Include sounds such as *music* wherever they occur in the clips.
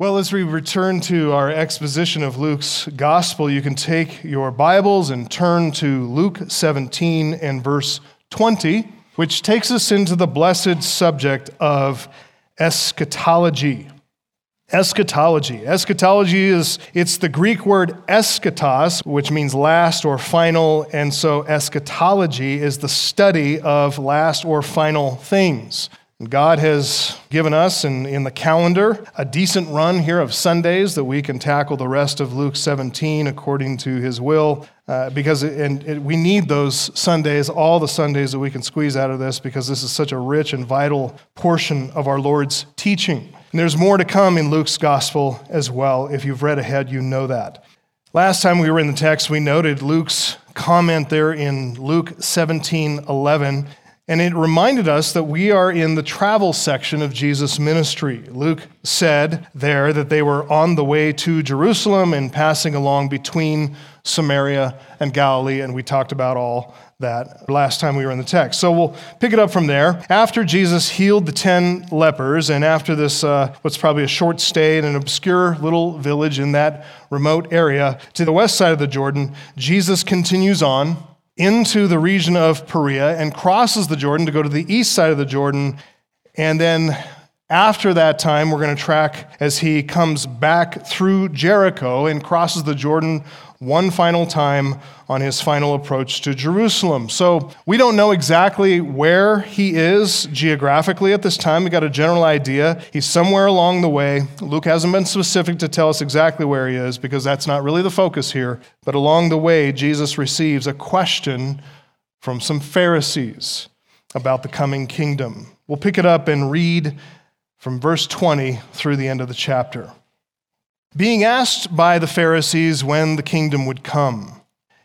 Well, as we return to our exposition of Luke's gospel, you can take your Bibles and turn to Luke 17 and verse 20, which takes us into the blessed subject of eschatology. Eschatology. Eschatology is it's the Greek word eschatos, which means last or final, and so eschatology is the study of last or final things. God has given us in, in the calendar a decent run here of Sundays that we can tackle the rest of Luke 17 according to his will. Uh, because it, and it, we need those Sundays, all the Sundays that we can squeeze out of this, because this is such a rich and vital portion of our Lord's teaching. And there's more to come in Luke's gospel as well. If you've read ahead, you know that. Last time we were in the text, we noted Luke's comment there in Luke 17 11 and it reminded us that we are in the travel section of Jesus' ministry. Luke said there that they were on the way to Jerusalem and passing along between Samaria and Galilee, and we talked about all that last time we were in the text. So we'll pick it up from there. After Jesus healed the 10 lepers, and after this, uh, what's probably a short stay in an obscure little village in that remote area to the west side of the Jordan, Jesus continues on into the region of Perea and crosses the Jordan to go to the east side of the Jordan. And then after that time, we're going to track as he comes back through Jericho and crosses the Jordan one final time on his final approach to Jerusalem. So we don't know exactly where he is geographically at this time. We got a general idea. He's somewhere along the way. Luke hasn't been specific to tell us exactly where he is because that's not really the focus here. But along the way, Jesus receives a question from some Pharisees about the coming kingdom. We'll pick it up and read from verse 20 through the end of the chapter. Being asked by the Pharisees when the kingdom would come,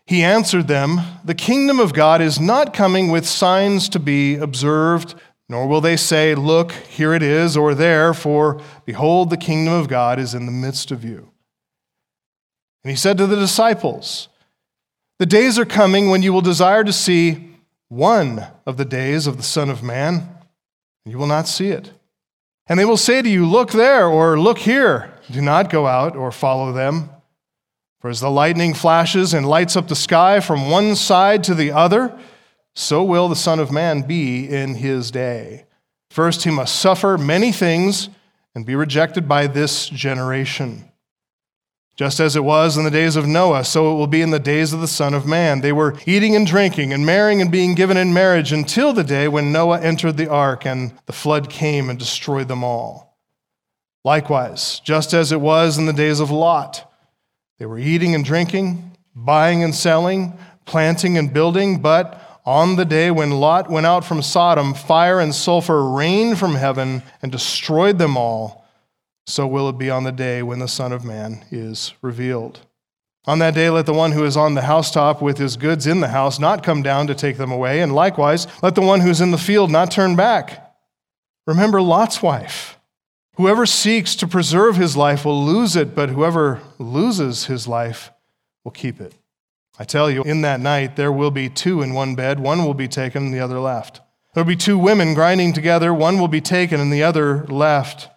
he answered them, The kingdom of God is not coming with signs to be observed, nor will they say, Look, here it is, or there, for behold, the kingdom of God is in the midst of you. And he said to the disciples, The days are coming when you will desire to see one of the days of the Son of Man, and you will not see it. And they will say to you, Look there, or look here. Do not go out or follow them. For as the lightning flashes and lights up the sky from one side to the other, so will the Son of Man be in his day. First, he must suffer many things and be rejected by this generation. Just as it was in the days of Noah, so it will be in the days of the Son of Man. They were eating and drinking and marrying and being given in marriage until the day when Noah entered the ark and the flood came and destroyed them all. Likewise, just as it was in the days of Lot, they were eating and drinking, buying and selling, planting and building, but on the day when Lot went out from Sodom, fire and sulfur rained from heaven and destroyed them all so will it be on the day when the Son of Man is revealed. On that day, let the one who is on the housetop with his goods in the house not come down to take them away, and likewise, let the one who is in the field not turn back. Remember Lot's wife. Whoever seeks to preserve his life will lose it, but whoever loses his life will keep it. I tell you, in that night there will be two in one bed, one will be taken and the other left. There will be two women grinding together, one will be taken and the other left.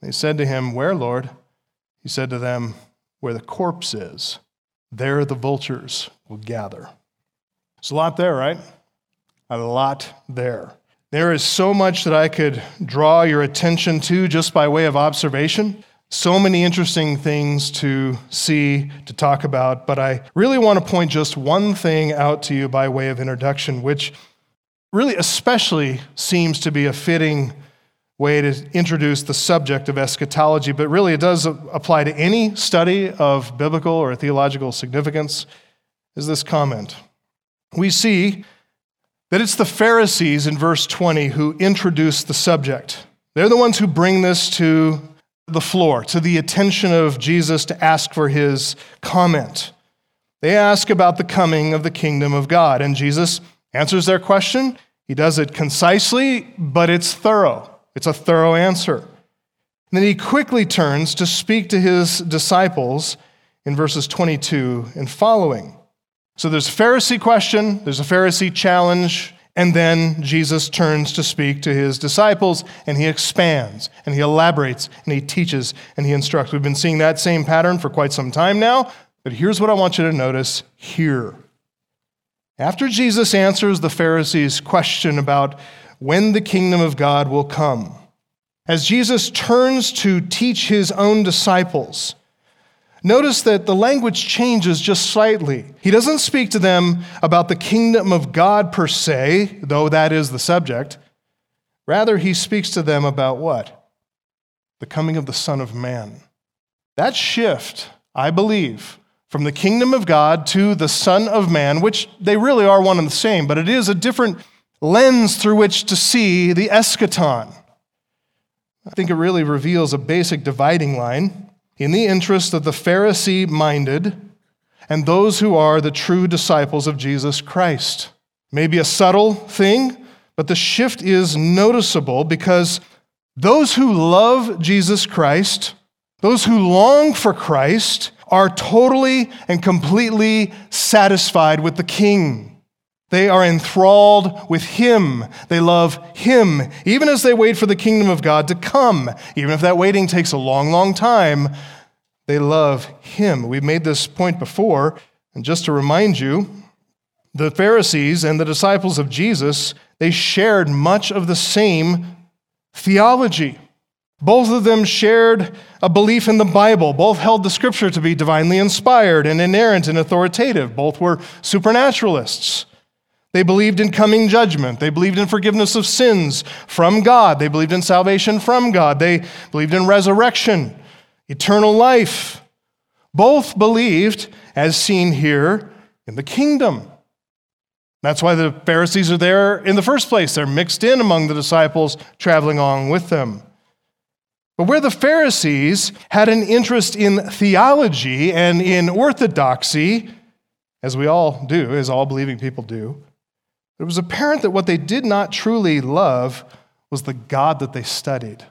They said to him, Where, Lord? He said to them, Where the corpse is, there the vultures will gather. There's a lot there, right? A lot there. There is so much that I could draw your attention to just by way of observation. So many interesting things to see, to talk about, but I really want to point just one thing out to you by way of introduction, which really especially seems to be a fitting way to introduce the subject of eschatology, but really it does apply to any study of biblical or theological significance, is this comment. We see that it's the Pharisees in verse 20 who introduce the subject. They're the ones who bring this to the floor, to the attention of Jesus to ask for his comment. They ask about the coming of the kingdom of God, and Jesus answers their question. He does it concisely, but it's thorough. It's a thorough answer. And then he quickly turns to speak to his disciples in verses 22 and following. So there's a Pharisee question, there's a Pharisee challenge, And then Jesus turns to speak to his disciples and he expands and he elaborates and he teaches and he instructs. We've been seeing that same pattern for quite some time now, but here's what I want you to notice here. After Jesus answers the Pharisees' question about when the kingdom of God will come, as Jesus turns to teach his own disciples, Notice that the language changes just slightly. He doesn't speak to them about the kingdom of God per se, though that is the subject. Rather, he speaks to them about what? The coming of the Son of Man. That shift, I believe, from the kingdom of God to the Son of Man, which they really are one and the same, but it is a different lens through which to see the eschaton. I think it really reveals a basic dividing line in the interest of the Pharisee minded and those who are the true disciples of Jesus Christ. Maybe a subtle thing, but the shift is noticeable because those who love Jesus Christ, those who long for Christ, are totally and completely satisfied with the King. They are enthralled with Him. They love Him, even as they wait for the kingdom of God to come. Even if that waiting takes a long, long time, they love Him. We've made this point before, and just to remind you, the Pharisees and the disciples of Jesus, they shared much of the same theology. Both of them shared a belief in the Bible. Both held the scripture to be divinely inspired and inerrant and authoritative. Both were supernaturalists. They believed in coming judgment. They believed in forgiveness of sins from God. They believed in salvation from God. They believed in resurrection, eternal life. Both believed, as seen here, in the kingdom. That's why the Pharisees are there in the first place. They're mixed in among the disciples traveling along with them. But where the Pharisees had an interest in theology and in orthodoxy, as we all do, as all believing people do, it was apparent that what they did not truly love was the God that they studied.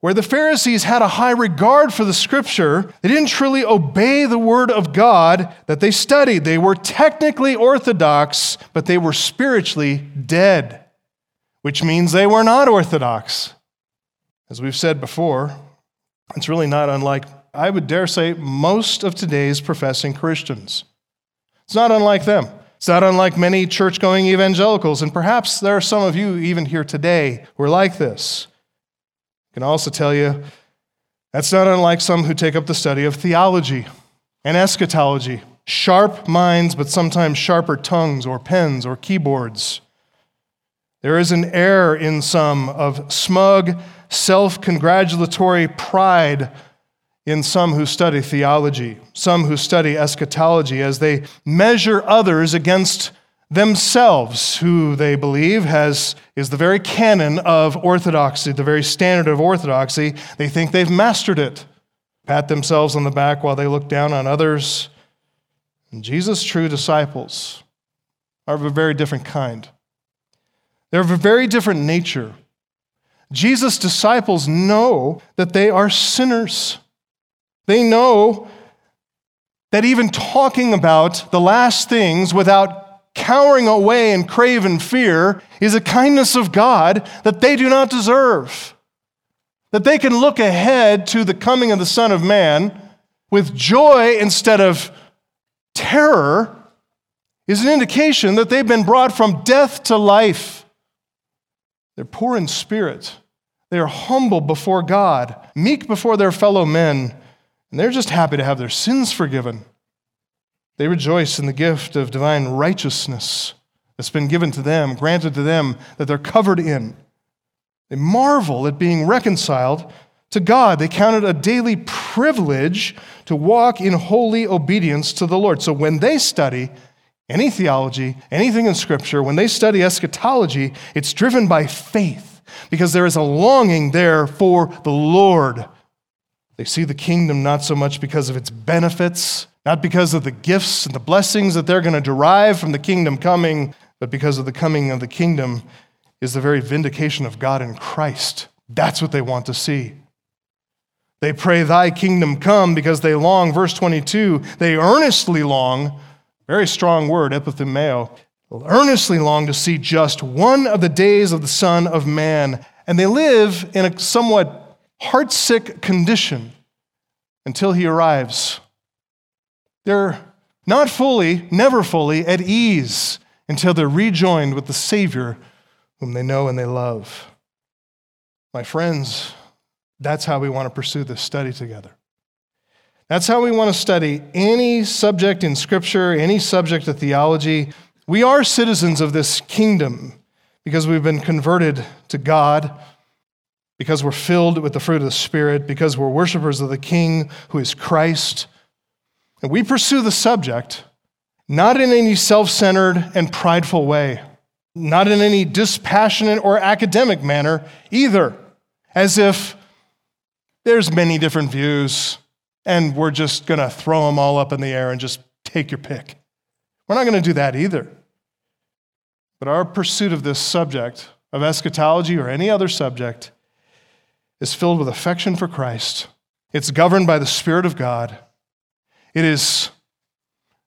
Where the Pharisees had a high regard for the scripture, they didn't truly obey the word of God that they studied. They were technically orthodox, but they were spiritually dead, which means they were not orthodox. As we've said before, it's really not unlike, I would dare say, most of today's professing Christians. It's not unlike them. It's not unlike many church going evangelicals, and perhaps there are some of you even here today who are like this. I can also tell you that's not unlike some who take up the study of theology and eschatology. Sharp minds, but sometimes sharper tongues or pens or keyboards. There is an air in some of smug, self congratulatory pride in some who study theology, some who study eschatology, as they measure others against themselves, who they believe has, is the very canon of orthodoxy, the very standard of orthodoxy. They think they've mastered it, pat themselves on the back while they look down on others. And Jesus' true disciples are of a very different kind. They're of a very different nature. Jesus' disciples know that they are sinners. They know that even talking about the last things without cowering away in craven fear is a kindness of God that they do not deserve. That they can look ahead to the coming of the Son of Man with joy instead of terror is an indication that they've been brought from death to life. They're poor in spirit. They are humble before God, meek before their fellow men, and they're just happy to have their sins forgiven. They rejoice in the gift of divine righteousness that's been given to them, granted to them, that they're covered in. They marvel at being reconciled to God. They count it a daily privilege to walk in holy obedience to the Lord. So when they study any theology, anything in Scripture, when they study eschatology, it's driven by faith because there is a longing there for the Lord they see the kingdom not so much because of its benefits, not because of the gifts and the blessings that they're going to derive from the kingdom coming, but because of the coming of the kingdom is the very vindication of God in Christ. That's what they want to see. They pray, Thy kingdom come, because they long, verse 22, they earnestly long, very strong word, epithumeo, earnestly long to see just one of the days of the Son of Man. And they live in a somewhat heartsick condition until he arrives. They're not fully, never fully at ease until they're rejoined with the Savior whom they know and they love. My friends, that's how we want to pursue this study together. That's how we want to study any subject in Scripture, any subject of theology. We are citizens of this kingdom because we've been converted to God, because we're filled with the fruit of the Spirit, because we're worshipers of the King who is Christ. And we pursue the subject not in any self centered and prideful way, not in any dispassionate or academic manner either, as if there's many different views and we're just going to throw them all up in the air and just take your pick. We're not going to do that either. But our pursuit of this subject, of eschatology or any other subject, is filled with affection for Christ. It's governed by the Spirit of God. It is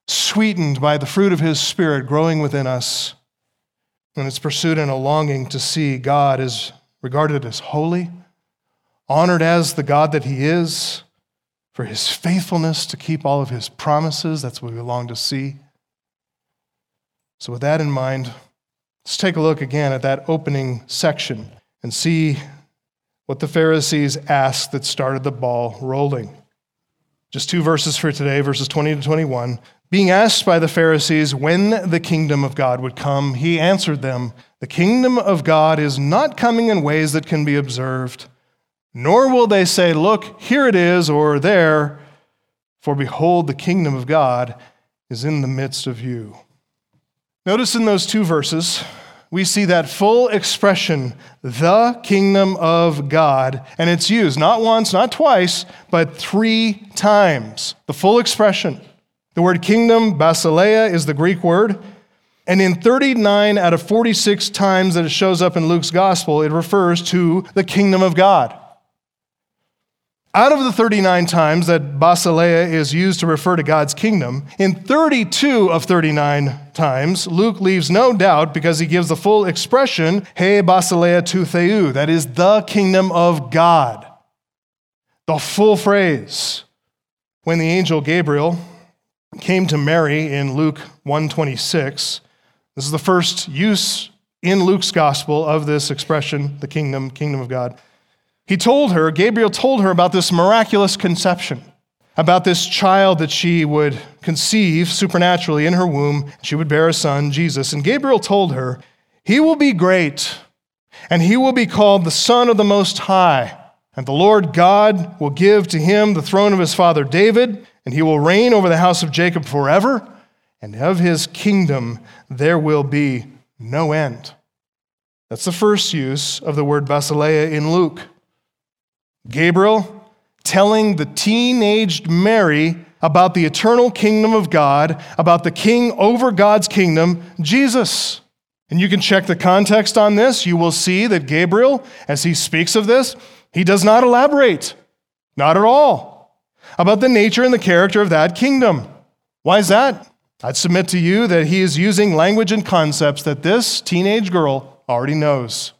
sweetened by the fruit of His Spirit growing within us. And it's pursued in a longing to see God as regarded as holy, honored as the God that He is, for His faithfulness to keep all of His promises. That's what we long to see. So, with that in mind, let's take a look again at that opening section and see what the Pharisees asked that started the ball rolling. Just two verses for today, verses 20 to 21. Being asked by the Pharisees when the kingdom of God would come, he answered them, The kingdom of God is not coming in ways that can be observed, nor will they say, Look, here it is, or there, for behold, the kingdom of God is in the midst of you. Notice in those two verses, we see that full expression, the kingdom of God, and it's used not once, not twice, but three times. The full expression. The word kingdom, basileia, is the Greek word. And in 39 out of 46 times that it shows up in Luke's gospel, it refers to the kingdom of God. Out of the 39 times that basileia is used to refer to God's kingdom, in 32 of 39 times, Luke leaves no doubt because he gives the full expression, he basileia tou theou, that is the kingdom of God. The full phrase. When the angel Gabriel came to Mary in Luke 126. This is the first use in Luke's gospel of this expression, the kingdom, kingdom of God. He told her, Gabriel told her about this miraculous conception, about this child that she would conceive supernaturally in her womb. She would bear a son, Jesus. And Gabriel told her, He will be great, and he will be called the Son of the Most High. And the Lord God will give to him the throne of his father David and he will reign over the house of Jacob forever, and of his kingdom there will be no end. That's the first use of the word basileia in Luke. Gabriel telling the teenaged Mary about the eternal kingdom of God, about the king over God's kingdom, Jesus. And you can check the context on this. You will see that Gabriel, as he speaks of this, he does not elaborate. Not at all about the nature and the character of that kingdom. Why is that? I'd submit to you that he is using language and concepts that this teenage girl already knows.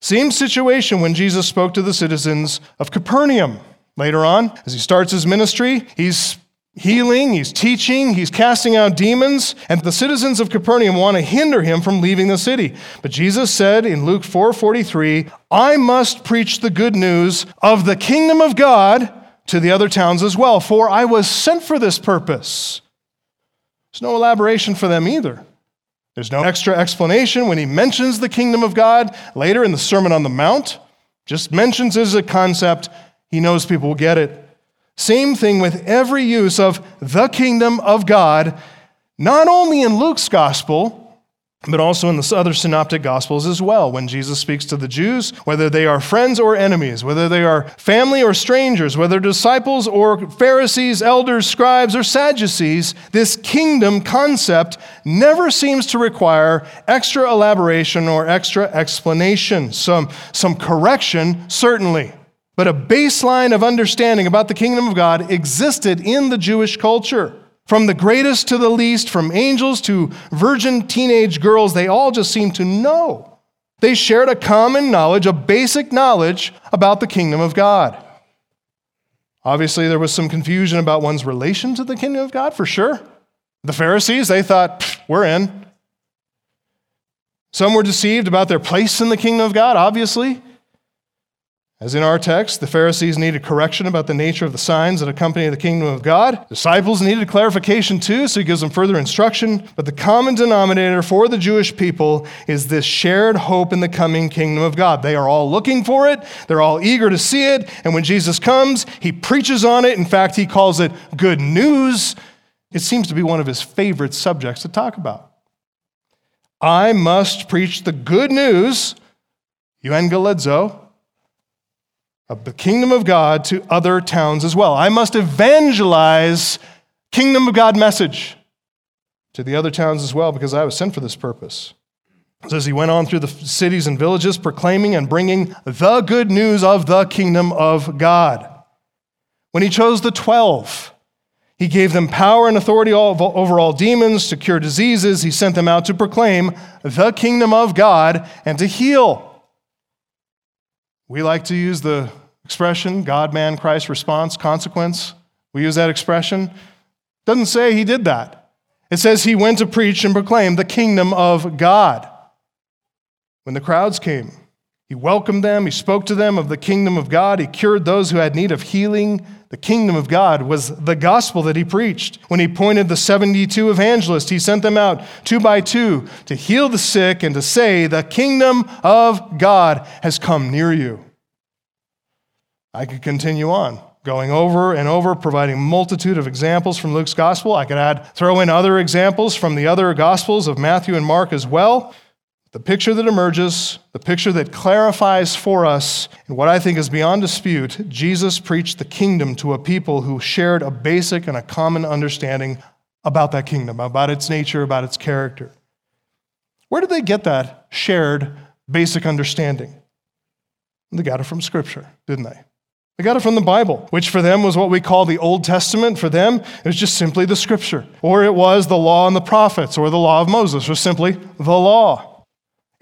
Same situation when Jesus spoke to the citizens of Capernaum. Later on, as he starts his ministry, he's healing, he's teaching, he's casting out demons, and the citizens of Capernaum want to hinder him from leaving the city. But Jesus said in Luke 4:43, "I must preach the good news of the kingdom of God to the other towns as well, for I was sent for this purpose. There's no elaboration for them either. There's no extra explanation when he mentions the kingdom of God later in the Sermon on the Mount. Just mentions it as a concept. He knows people will get it. Same thing with every use of the kingdom of God, not only in Luke's gospel, but also in the other synoptic gospels as well. When Jesus speaks to the Jews, whether they are friends or enemies, whether they are family or strangers, whether disciples or Pharisees, elders, scribes, or Sadducees, this kingdom concept never seems to require extra elaboration or extra explanation. Some, some correction, certainly. But a baseline of understanding about the kingdom of God existed in the Jewish culture. From the greatest to the least, from angels to virgin teenage girls, they all just seemed to know. They shared a common knowledge, a basic knowledge about the kingdom of God. Obviously, there was some confusion about one's relation to the kingdom of God, for sure. The Pharisees, they thought, we're in. Some were deceived about their place in the kingdom of God, obviously. As in our text, the Pharisees needed correction about the nature of the signs that accompany the kingdom of God. Disciples needed clarification too, so he gives them further instruction. But the common denominator for the Jewish people is this shared hope in the coming kingdom of God. They are all looking for it, they're all eager to see it. And when Jesus comes, he preaches on it. In fact, he calls it good news. It seems to be one of his favorite subjects to talk about. I must preach the good news, euangelizo, of the kingdom of God to other towns as well. I must evangelize kingdom of God message to the other towns as well because I was sent for this purpose. So as he went on through the cities and villages, proclaiming and bringing the good news of the kingdom of God. When he chose the 12, he gave them power and authority over all demons to cure diseases. He sent them out to proclaim the kingdom of God and to heal. We like to use the expression God, man, Christ response, consequence. We use that expression. Doesn't say he did that. It says he went to preach and proclaim the kingdom of God. When the crowds came, he welcomed them, he spoke to them of the kingdom of God, he cured those who had need of healing. The kingdom of God was the gospel that he preached. When he appointed the 72 evangelists, he sent them out two by two to heal the sick and to say, The kingdom of God has come near you. I could continue on, going over and over, providing multitude of examples from Luke's gospel. I could add, throw in other examples from the other gospels of Matthew and Mark as well. The picture that emerges, the picture that clarifies for us, and what I think is beyond dispute, Jesus preached the kingdom to a people who shared a basic and a common understanding about that kingdom, about its nature, about its character. Where did they get that shared basic understanding? They got it from Scripture, didn't they? They got it from the Bible, which for them was what we call the Old Testament. For them, it was just simply the Scripture. Or it was the law and the prophets, or the law of Moses, or simply the law.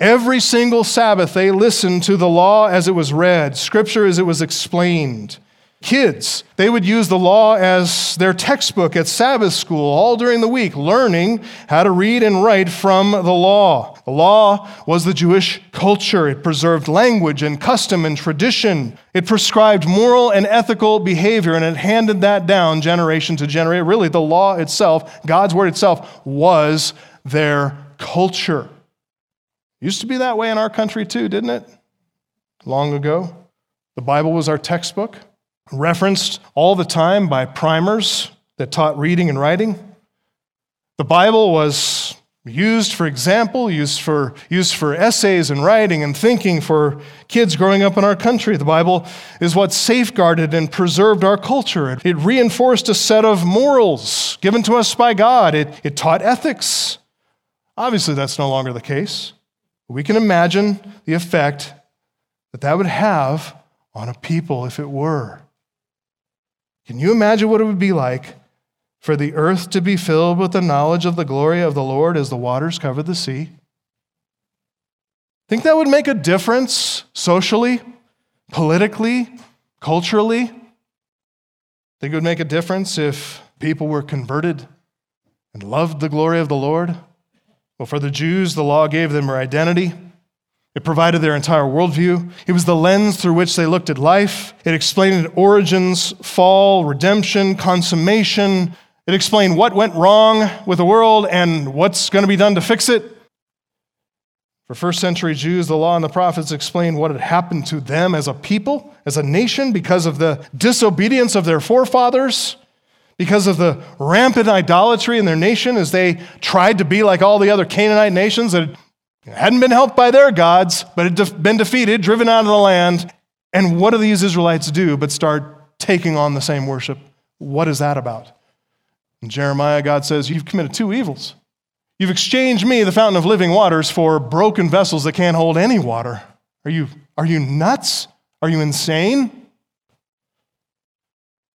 Every single Sabbath, they listened to the law as it was read, scripture as it was explained. Kids, they would use the law as their textbook at Sabbath school all during the week, learning how to read and write from the law. The law was the Jewish culture. It preserved language and custom and tradition. It prescribed moral and ethical behavior, and it handed that down generation to generation. Really, the law itself, God's word itself, was their culture. Used to be that way in our country too, didn't it? Long ago. The Bible was our textbook, referenced all the time by primers that taught reading and writing. The Bible was used for example, used for, used for essays and writing and thinking for kids growing up in our country. The Bible is what safeguarded and preserved our culture. It, it reinforced a set of morals given to us by God. It, it taught ethics. Obviously, that's no longer the case. We can imagine the effect that that would have on a people if it were. Can you imagine what it would be like for the earth to be filled with the knowledge of the glory of the Lord as the waters cover the sea? Think that would make a difference socially, politically, culturally? Think it would make a difference if people were converted and loved the glory of the Lord? Well, for the Jews, the law gave them their identity. It provided their entire worldview. It was the lens through which they looked at life. It explained origins, fall, redemption, consummation. It explained what went wrong with the world and what's going to be done to fix it. For first century Jews, the law and the prophets explained what had happened to them as a people, as a nation, because of the disobedience of their forefathers because of the rampant idolatry in their nation as they tried to be like all the other Canaanite nations that hadn't been helped by their gods, but had been defeated, driven out of the land. And what do these Israelites do but start taking on the same worship? What is that about? In Jeremiah, God says, You've committed two evils. You've exchanged me, the fountain of living waters, for broken vessels that can't hold any water. Are you, are you nuts? Are you insane?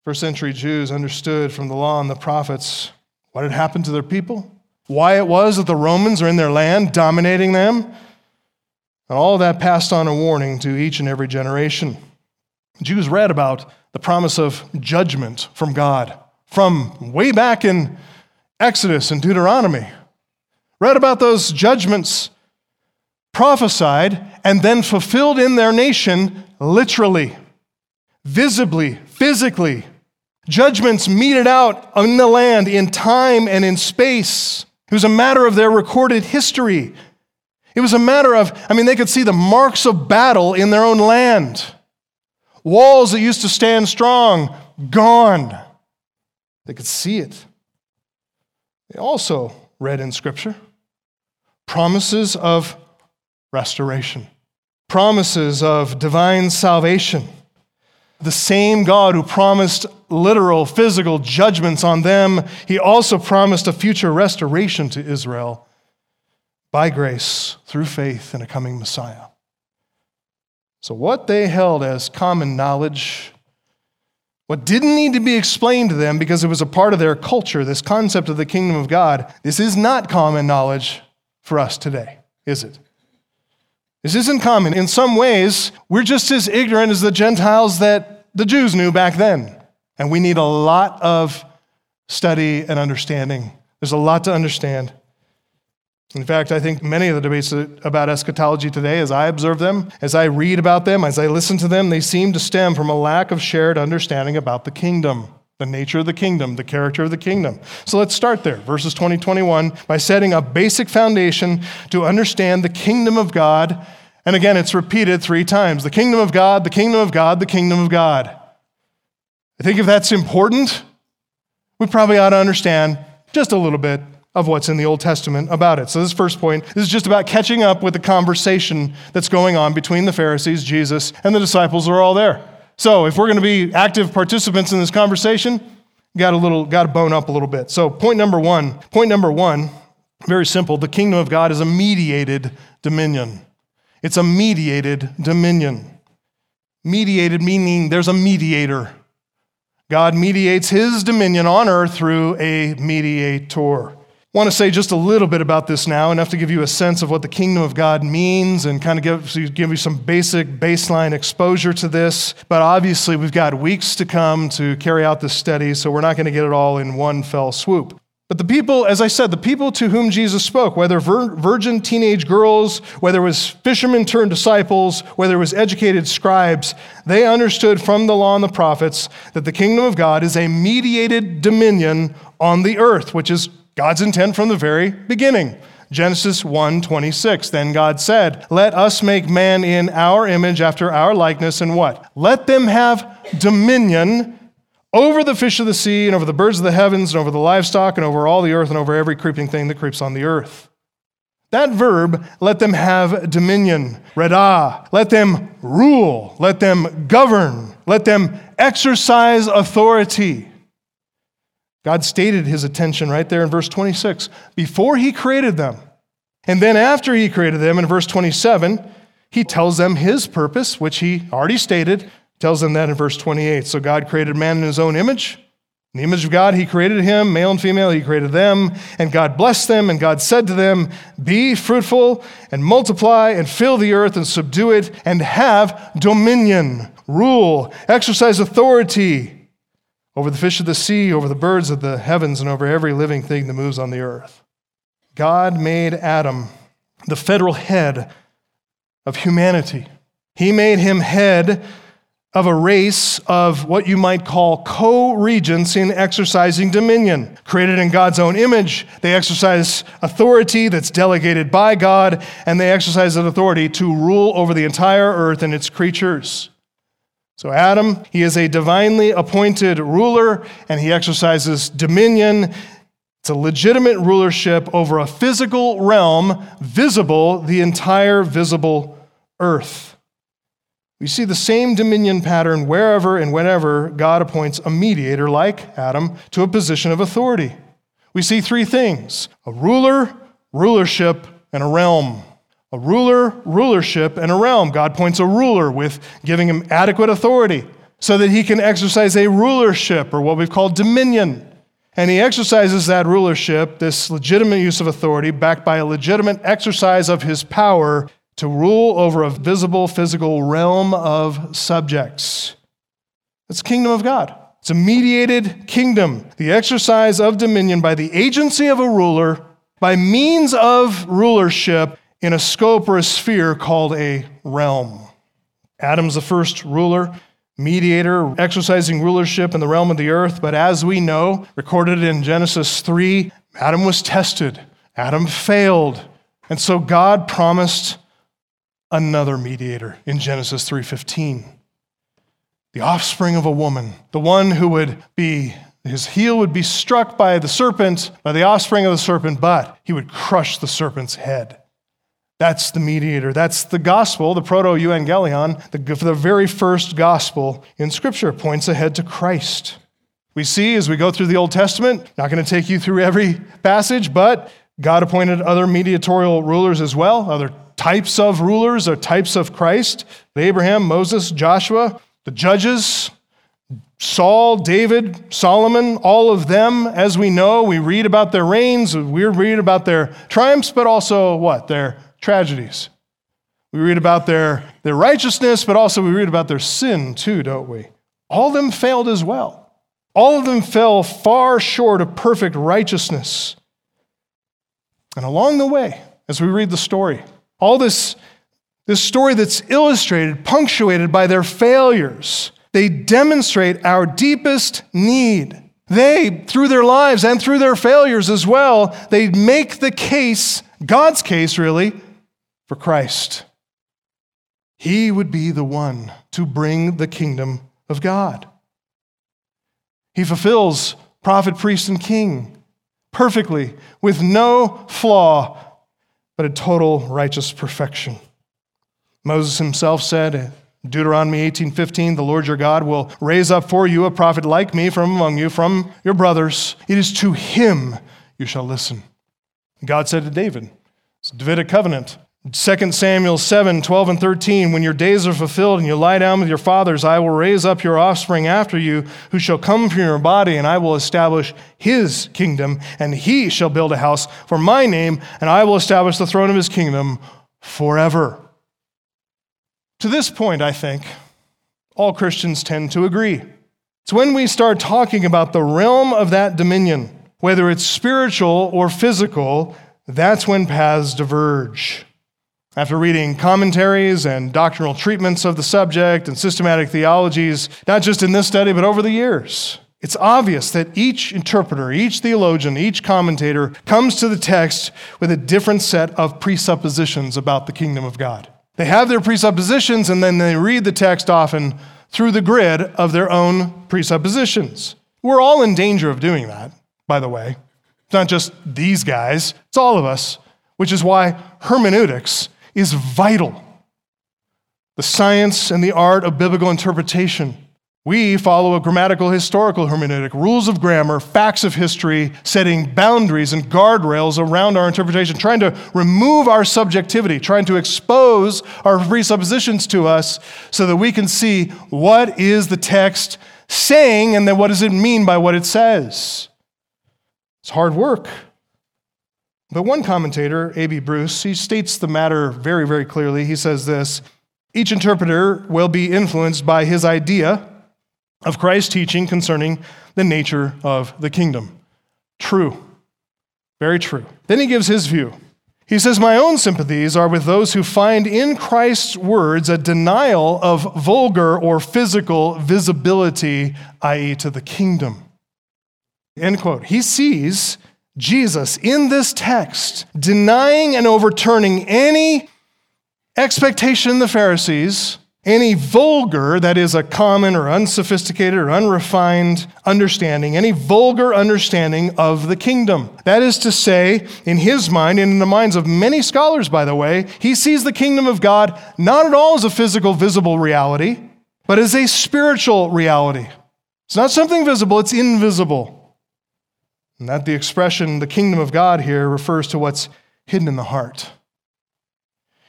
First century Jews understood from the law and the prophets what had happened to their people, why it was that the Romans are in their land, dominating them. And all that passed on a warning to each and every generation. Jews read about the promise of judgment from God from way back in Exodus and Deuteronomy. Read about those judgments prophesied and then fulfilled in their nation literally, visibly, physically. Judgments meted out in the land in time and in space. It was a matter of their recorded history. It was a matter of, I mean, they could see the marks of battle in their own land. Walls that used to stand strong, gone. They could see it. They also read in Scripture promises of restoration, promises of divine salvation. The same God who promised literal, physical judgments on them, he also promised a future restoration to Israel by grace through faith in a coming Messiah. So, what they held as common knowledge, what didn't need to be explained to them because it was a part of their culture, this concept of the kingdom of God, this is not common knowledge for us today, is it? This isn't common. In some ways, we're just as ignorant as the Gentiles that the Jews knew back then. And we need a lot of study and understanding. There's a lot to understand. In fact, I think many of the debates about eschatology today, as I observe them, as I read about them, as I listen to them, they seem to stem from a lack of shared understanding about the kingdom, the nature of the kingdom, the character of the kingdom. So let's start there, verses 20, 21, by setting a basic foundation to understand the kingdom of God. And again, it's repeated three times the kingdom of God, the kingdom of God, the kingdom of God. I think if that's important, we probably ought to understand just a little bit of what's in the Old Testament about it. So, this first point this is just about catching up with the conversation that's going on between the Pharisees, Jesus, and the disciples are all there. So, if we're going to be active participants in this conversation, got a little got to bone up a little bit. So, point number 1, point number 1, very simple, the kingdom of God is a mediated dominion. It's a mediated dominion. Mediated meaning there's a mediator. God mediates his dominion on earth through a mediator want to say just a little bit about this now, enough to give you a sense of what the kingdom of God means and kind of give, give you some basic baseline exposure to this. But obviously, we've got weeks to come to carry out this study, so we're not going to get it all in one fell swoop. But the people, as I said, the people to whom Jesus spoke, whether virgin teenage girls, whether it was fishermen turned disciples, whether it was educated scribes, they understood from the law and the prophets that the kingdom of God is a mediated dominion on the earth, which is God's intent from the very beginning. Genesis 1:26. Then God said, "Let us make man in our image after our likeness and what? Let them have dominion over the fish of the sea and over the birds of the heavens and over the livestock and over all the earth and over every creeping thing that creeps on the earth." That verb, let them have dominion, redah, let them rule, let them govern, let them exercise authority. God stated his attention right there in verse 26 before he created them. And then after he created them in verse 27, he tells them his purpose, which he already stated, tells them that in verse 28. So God created man in his own image. In the image of God, he created him, male and female, he created them, and God blessed them, and God said to them, Be fruitful and multiply and fill the earth and subdue it and have dominion, rule, exercise authority over the fish of the sea, over the birds of the heavens, and over every living thing that moves on the earth. God made Adam the federal head of humanity. He made him head of a race of what you might call co regents in exercising dominion. Created in God's own image, they exercise authority that's delegated by God, and they exercise that authority to rule over the entire earth and its creatures. So, Adam, he is a divinely appointed ruler and he exercises dominion. It's a legitimate rulership over a physical realm, visible, the entire visible earth. We see the same dominion pattern wherever and whenever God appoints a mediator like Adam to a position of authority. We see three things a ruler, rulership, and a realm a ruler, rulership, and a realm. God points a ruler with giving him adequate authority so that he can exercise a rulership or what we've called dominion. And he exercises that rulership, this legitimate use of authority, backed by a legitimate exercise of his power to rule over a visible physical realm of subjects. It's the kingdom of God. It's a mediated kingdom, the exercise of dominion by the agency of a ruler, by means of rulership in a scope or a sphere called a realm. Adam's the first ruler mediator, exercising rulership in the realm of the earth. But as we know, recorded in Genesis 3, Adam was tested, Adam failed. And so God promised another mediator in Genesis 3:15. The offspring of a woman, the one who would be his heel would be struck by the serpent, by the offspring of the serpent, but he would crush the serpent's head. That's the mediator. That's the gospel, the proto euangelion, the, the very first gospel in Scripture points ahead to Christ. We see as we go through the Old Testament, not going to take you through every passage, but God appointed other mediatorial rulers as well, other types of rulers or types of Christ Abraham, Moses, Joshua, the judges, Saul, David, Solomon, all of them, as we know, we read about their reigns, we read about their triumphs, but also what? Their tragedies. We read about their, their righteousness, but also we read about their sin too, don't we? All of them failed as well. All of them fell far short of perfect righteousness. And along the way, as we read the story, all this, this story that's illustrated, punctuated by their failures, they demonstrate our deepest need. They, through their lives and through their failures as well, they make the case, God's case really, for Christ. He would be the one to bring the kingdom of God. He fulfills prophet, priest, and king perfectly with no flaw, but a total righteous perfection. Moses himself said, Deuteronomy 18:15 The Lord your God will raise up for you a prophet like me from among you from your brothers it is to him you shall listen. God said to David it's a Davidic covenant 2 Samuel 7 12 and 13 When your days are fulfilled and you lie down with your fathers, I will raise up your offspring after you, who shall come from your body, and I will establish his kingdom, and he shall build a house for my name, and I will establish the throne of his kingdom forever. To this point, I think, all Christians tend to agree. It's when we start talking about the realm of that dominion, whether it's spiritual or physical, that's when paths diverge. After reading commentaries and doctrinal treatments of the subject and systematic theologies, not just in this study, but over the years, it's obvious that each interpreter, each theologian, each commentator comes to the text with a different set of presuppositions about the kingdom of God. They have their presuppositions and then they read the text often through the grid of their own presuppositions. We're all in danger of doing that, by the way. It's not just these guys, it's all of us, which is why hermeneutics is vital. The science and the art of biblical interpretation. We follow a grammatical historical hermeneutic, rules of grammar, facts of history, setting boundaries and guardrails around our interpretation, trying to remove our subjectivity, trying to expose our presuppositions to us so that we can see what is the text saying and then what does it mean by what it says. It's hard work. But one commentator, A.B. Bruce, he states the matter very, very clearly. He says this Each interpreter will be influenced by his idea of Christ's teaching concerning the nature of the kingdom. True. Very true. Then he gives his view. He says, My own sympathies are with those who find in Christ's words a denial of vulgar or physical visibility, i.e., to the kingdom. End quote. He sees Jesus in this text denying and overturning any expectation the Pharisees, any vulgar, that is a common or unsophisticated or unrefined understanding, any vulgar understanding of the kingdom. That is to say, in his mind, and in the minds of many scholars, by the way, he sees the kingdom of God not at all as a physical, visible reality, but as a spiritual reality. It's not something visible, it's invisible. And that the expression, the kingdom of God, here refers to what's hidden in the heart.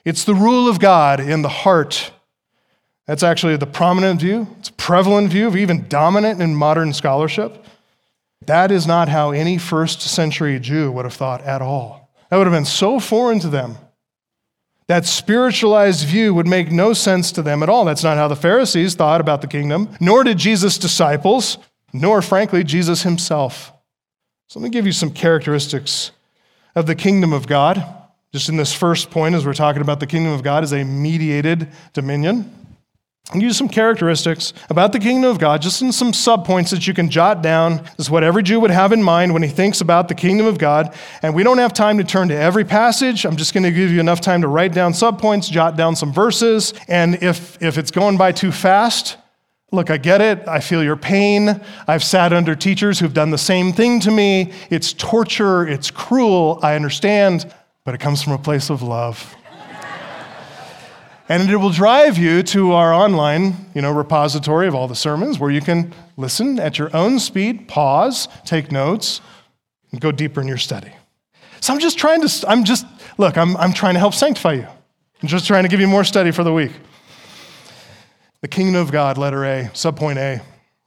It's the rule of God in the heart. That's actually the prominent view. It's a prevalent view, even dominant in modern scholarship. That is not how any first century Jew would have thought at all. That would have been so foreign to them. That spiritualized view would make no sense to them at all. That's not how the Pharisees thought about the kingdom, nor did Jesus' disciples, nor, frankly, Jesus himself. So let me give you some characteristics of the kingdom of God. Just in this first point, as we're talking about the kingdom of God as a mediated dominion. Use some characteristics about the kingdom of God, just in some subpoints that you can jot down. This is what every Jew would have in mind when he thinks about the kingdom of God. And we don't have time to turn to every passage. I'm just going to give you enough time to write down subpoints, jot down some verses. And if, if it's going by too fast, look, I get it. I feel your pain. I've sat under teachers who've done the same thing to me. It's torture, it's cruel. I understand, but it comes from a place of love. And it will drive you to our online, you know, repository of all the sermons where you can listen at your own speed, pause, take notes, and go deeper in your study. So I'm just trying to, I'm just, look, I'm, I'm trying to help sanctify you. I'm just trying to give you more study for the week. The kingdom of God, letter A, subpoint A.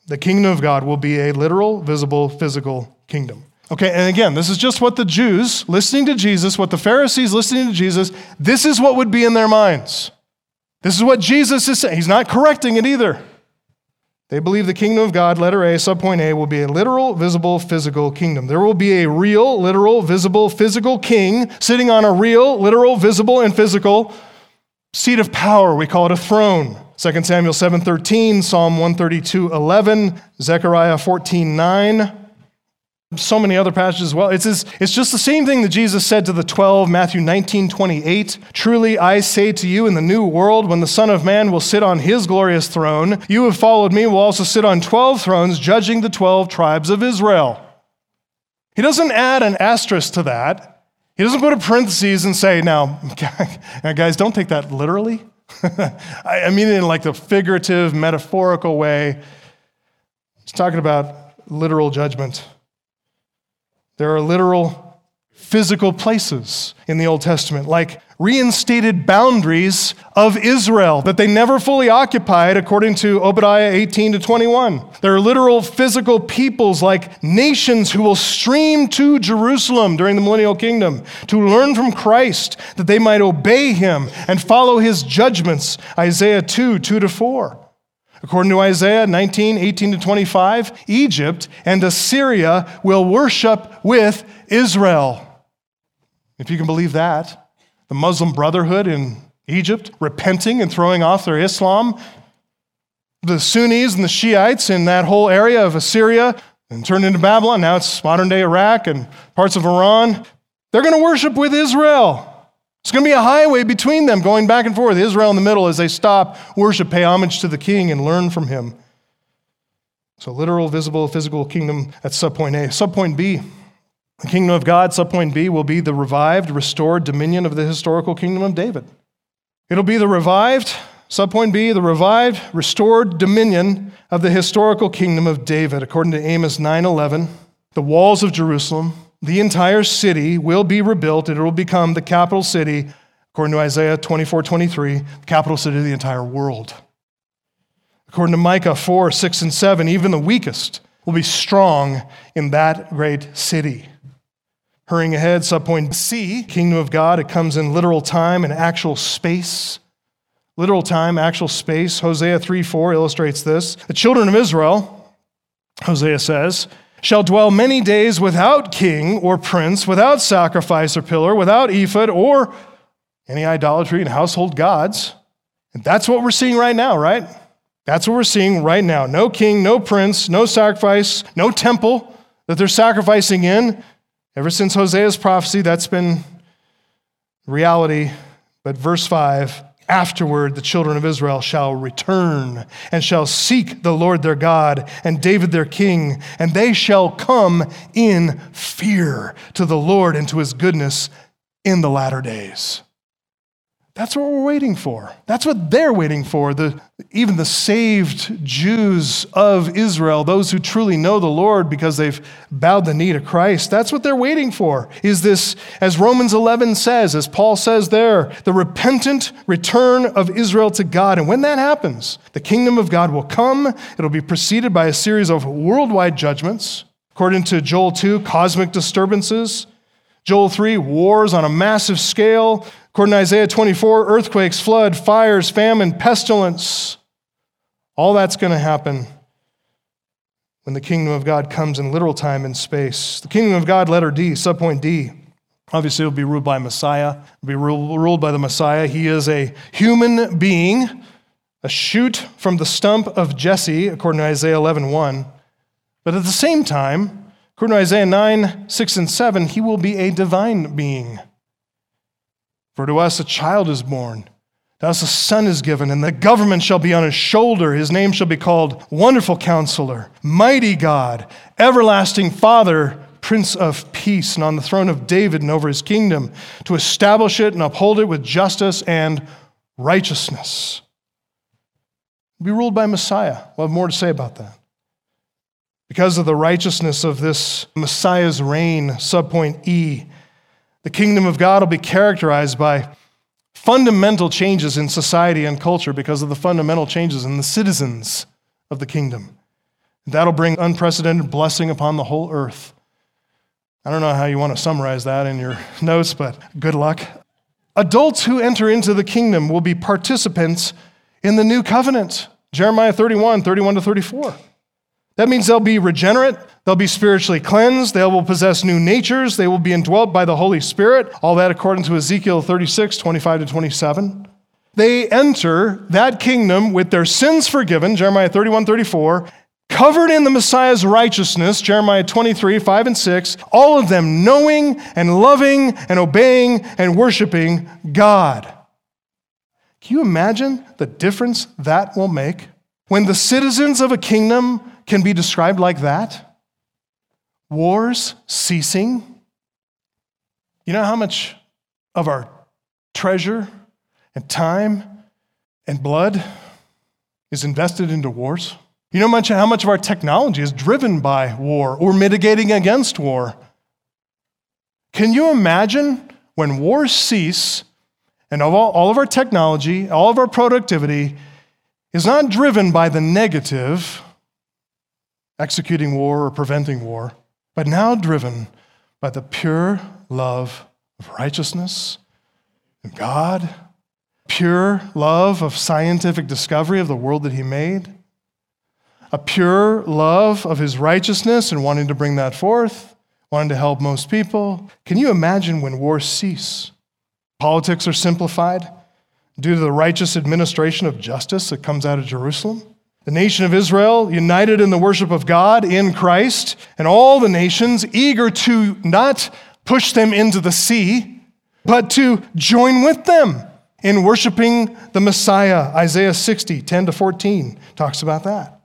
The kingdom of God will be a literal, visible, physical kingdom. Okay, and again, this is just what the Jews listening to Jesus, what the Pharisees listening to Jesus, this is what would be in their minds. This is what Jesus is saying. He's not correcting it either. They believe the kingdom of God, letter A, subpoint A, will be a literal, visible, physical kingdom. There will be a real, literal, visible, physical king sitting on a real, literal, visible, and physical seat of power. We call it a throne. 2 Samuel 7:13, Psalm 132:11, Zechariah 14:9 so many other passages as well. It's, it's just the same thing that Jesus said to the 12, Matthew 19, 28. Truly I say to you, in the new world, when the Son of Man will sit on his glorious throne, you who have followed me will also sit on 12 thrones, judging the 12 tribes of Israel. He doesn't add an asterisk to that. He doesn't put a parentheses and say, *laughs* now, guys, don't take that literally. *laughs* I mean it in like the figurative, metaphorical way. He's talking about literal judgment. There are literal physical places in the Old Testament, like reinstated boundaries of Israel that they never fully occupied, according to Obadiah 18 to 21. There are literal physical peoples, like nations, who will stream to Jerusalem during the millennial kingdom to learn from Christ that they might obey him and follow his judgments. Isaiah 2 2 to 4. According to Isaiah 19, 18 to 25, Egypt and Assyria will worship with Israel. If you can believe that, the Muslim Brotherhood in Egypt repenting and throwing off their Islam, the Sunnis and the Shiites in that whole area of Assyria and turned into Babylon, now it's modern day Iraq and parts of Iran, they're going to worship with Israel. It's going to be a highway between them going back and forth, Israel in the middle as they stop, worship, pay homage to the king, and learn from him. So, literal, visible, physical kingdom, that's subpoint A. Subpoint B, the kingdom of God, subpoint B, will be the revived, restored dominion of the historical kingdom of David. It'll be the revived, subpoint B, the revived, restored dominion of the historical kingdom of David. According to Amos 9:11, the walls of Jerusalem the entire city will be rebuilt and it will become the capital city, according to Isaiah 24:23, the capital city of the entire world. According to Micah 4 6 and 7, even the weakest will be strong in that great city. Hurrying ahead, subpoint C, kingdom of God, it comes in literal time and actual space. Literal time, actual space. Hosea 3 4 illustrates this. The children of Israel, Hosea says, shall dwell many days without king or prince, without sacrifice or pillar, without ephod or any idolatry and household gods. And that's what we're seeing right now, right? That's what we're seeing right now. No king, no prince, no sacrifice, no temple that they're sacrificing in. Ever since Hosea's prophecy, that's been reality. But verse 5 Afterward, the children of Israel shall return and shall seek the Lord their God and David their king, and they shall come in fear to the Lord and to his goodness in the latter days. That's what we're waiting for. That's what they're waiting for. The, even the saved Jews of Israel, those who truly know the Lord because they've bowed the knee to Christ, that's what they're waiting for. Is this, as Romans 11 says, as Paul says there, the repentant return of Israel to God. And when that happens, the kingdom of God will come. It'll be preceded by a series of worldwide judgments According to Joel 2, cosmic disturbances. Joel 3, wars on a massive scale. According to Isaiah 24, earthquakes, flood, fires, famine, pestilence. All that's going to happen when the kingdom of God comes in literal time and space. The kingdom of God, letter D, subpoint D. Obviously, it will be ruled by Messiah. It will be ruled by the Messiah. He is a human being, a shoot from the stump of Jesse, according to Isaiah 11 1. But at the same time, according to Isaiah 9 6 and 7, he will be a divine being. For to us a child is born to us a son is given, and the government shall be on his shoulder. His name shall be called Wonderful Counselor, Mighty God, Everlasting Father, Prince of Peace. And on the throne of David and over his kingdom, to establish it and uphold it with justice and righteousness. Be ruled by Messiah. We'll have more to say about that. Because of the righteousness of this Messiah's reign, subpoint E, the kingdom of God will be characterized by fundamental changes in society and culture because of the fundamental changes in the citizens of the kingdom. That'll bring unprecedented blessing upon the whole earth. I don't know how you want to summarize that in your *laughs* notes, but good luck. Adults who enter into the kingdom will be participants in the new covenant. Jeremiah 31, 31 to 34. That means they'll be regenerate, they'll be spiritually cleansed, they will possess new natures, they will be indwelt by the Holy Spirit. All that according to Ezekiel 36, 25 to 27. They enter that kingdom with their sins forgiven, Jeremiah 31, 34, covered in the Messiah's righteousness, Jeremiah 23, 5 and 6, all of them knowing and loving and obeying and worshiping God. Can you imagine the difference that will make? When the citizens of a kingdom can be described like that wars ceasing. You know how much of our treasure and time and blood is invested into wars? You know much, how much of our technology is driven by war or mitigating against war? Can you imagine when wars cease and all, all of our technology, all of our productivity is not driven by the negative, executing war or preventing war, but now driven by the pure love of righteousness and God, pure love of scientific discovery of the world that He made, a pure love of His righteousness and wanting to bring that forth, wanting to help most people. Can you imagine when wars cease? Politics are simplified due to the righteous administration of justice that comes out of Jerusalem. The nation of Israel, united in the worship of God in Christ, and all the nations eager to not push them into the sea, but to join with them in worshiping the Messiah. Isaiah 60, 10 to 14 talks about that.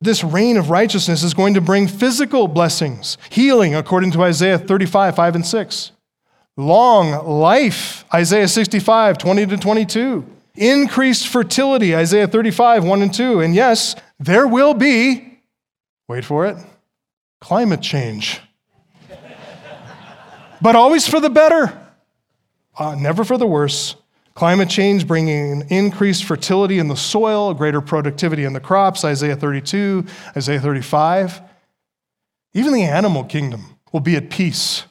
This reign of righteousness is going to bring physical blessings, healing, according to Isaiah 35, 5 and 6. Long life, Isaiah 65, 20 to 22 increased fertility, Isaiah 35, 1 and 2. And yes, there will be, wait for it, climate change. but always for the better, uh, never for the worse. Climate change bringing increased fertility in the soil, greater productivity in the crops, Isaiah 32, Isaiah 35. Even the animal kingdom will be at peace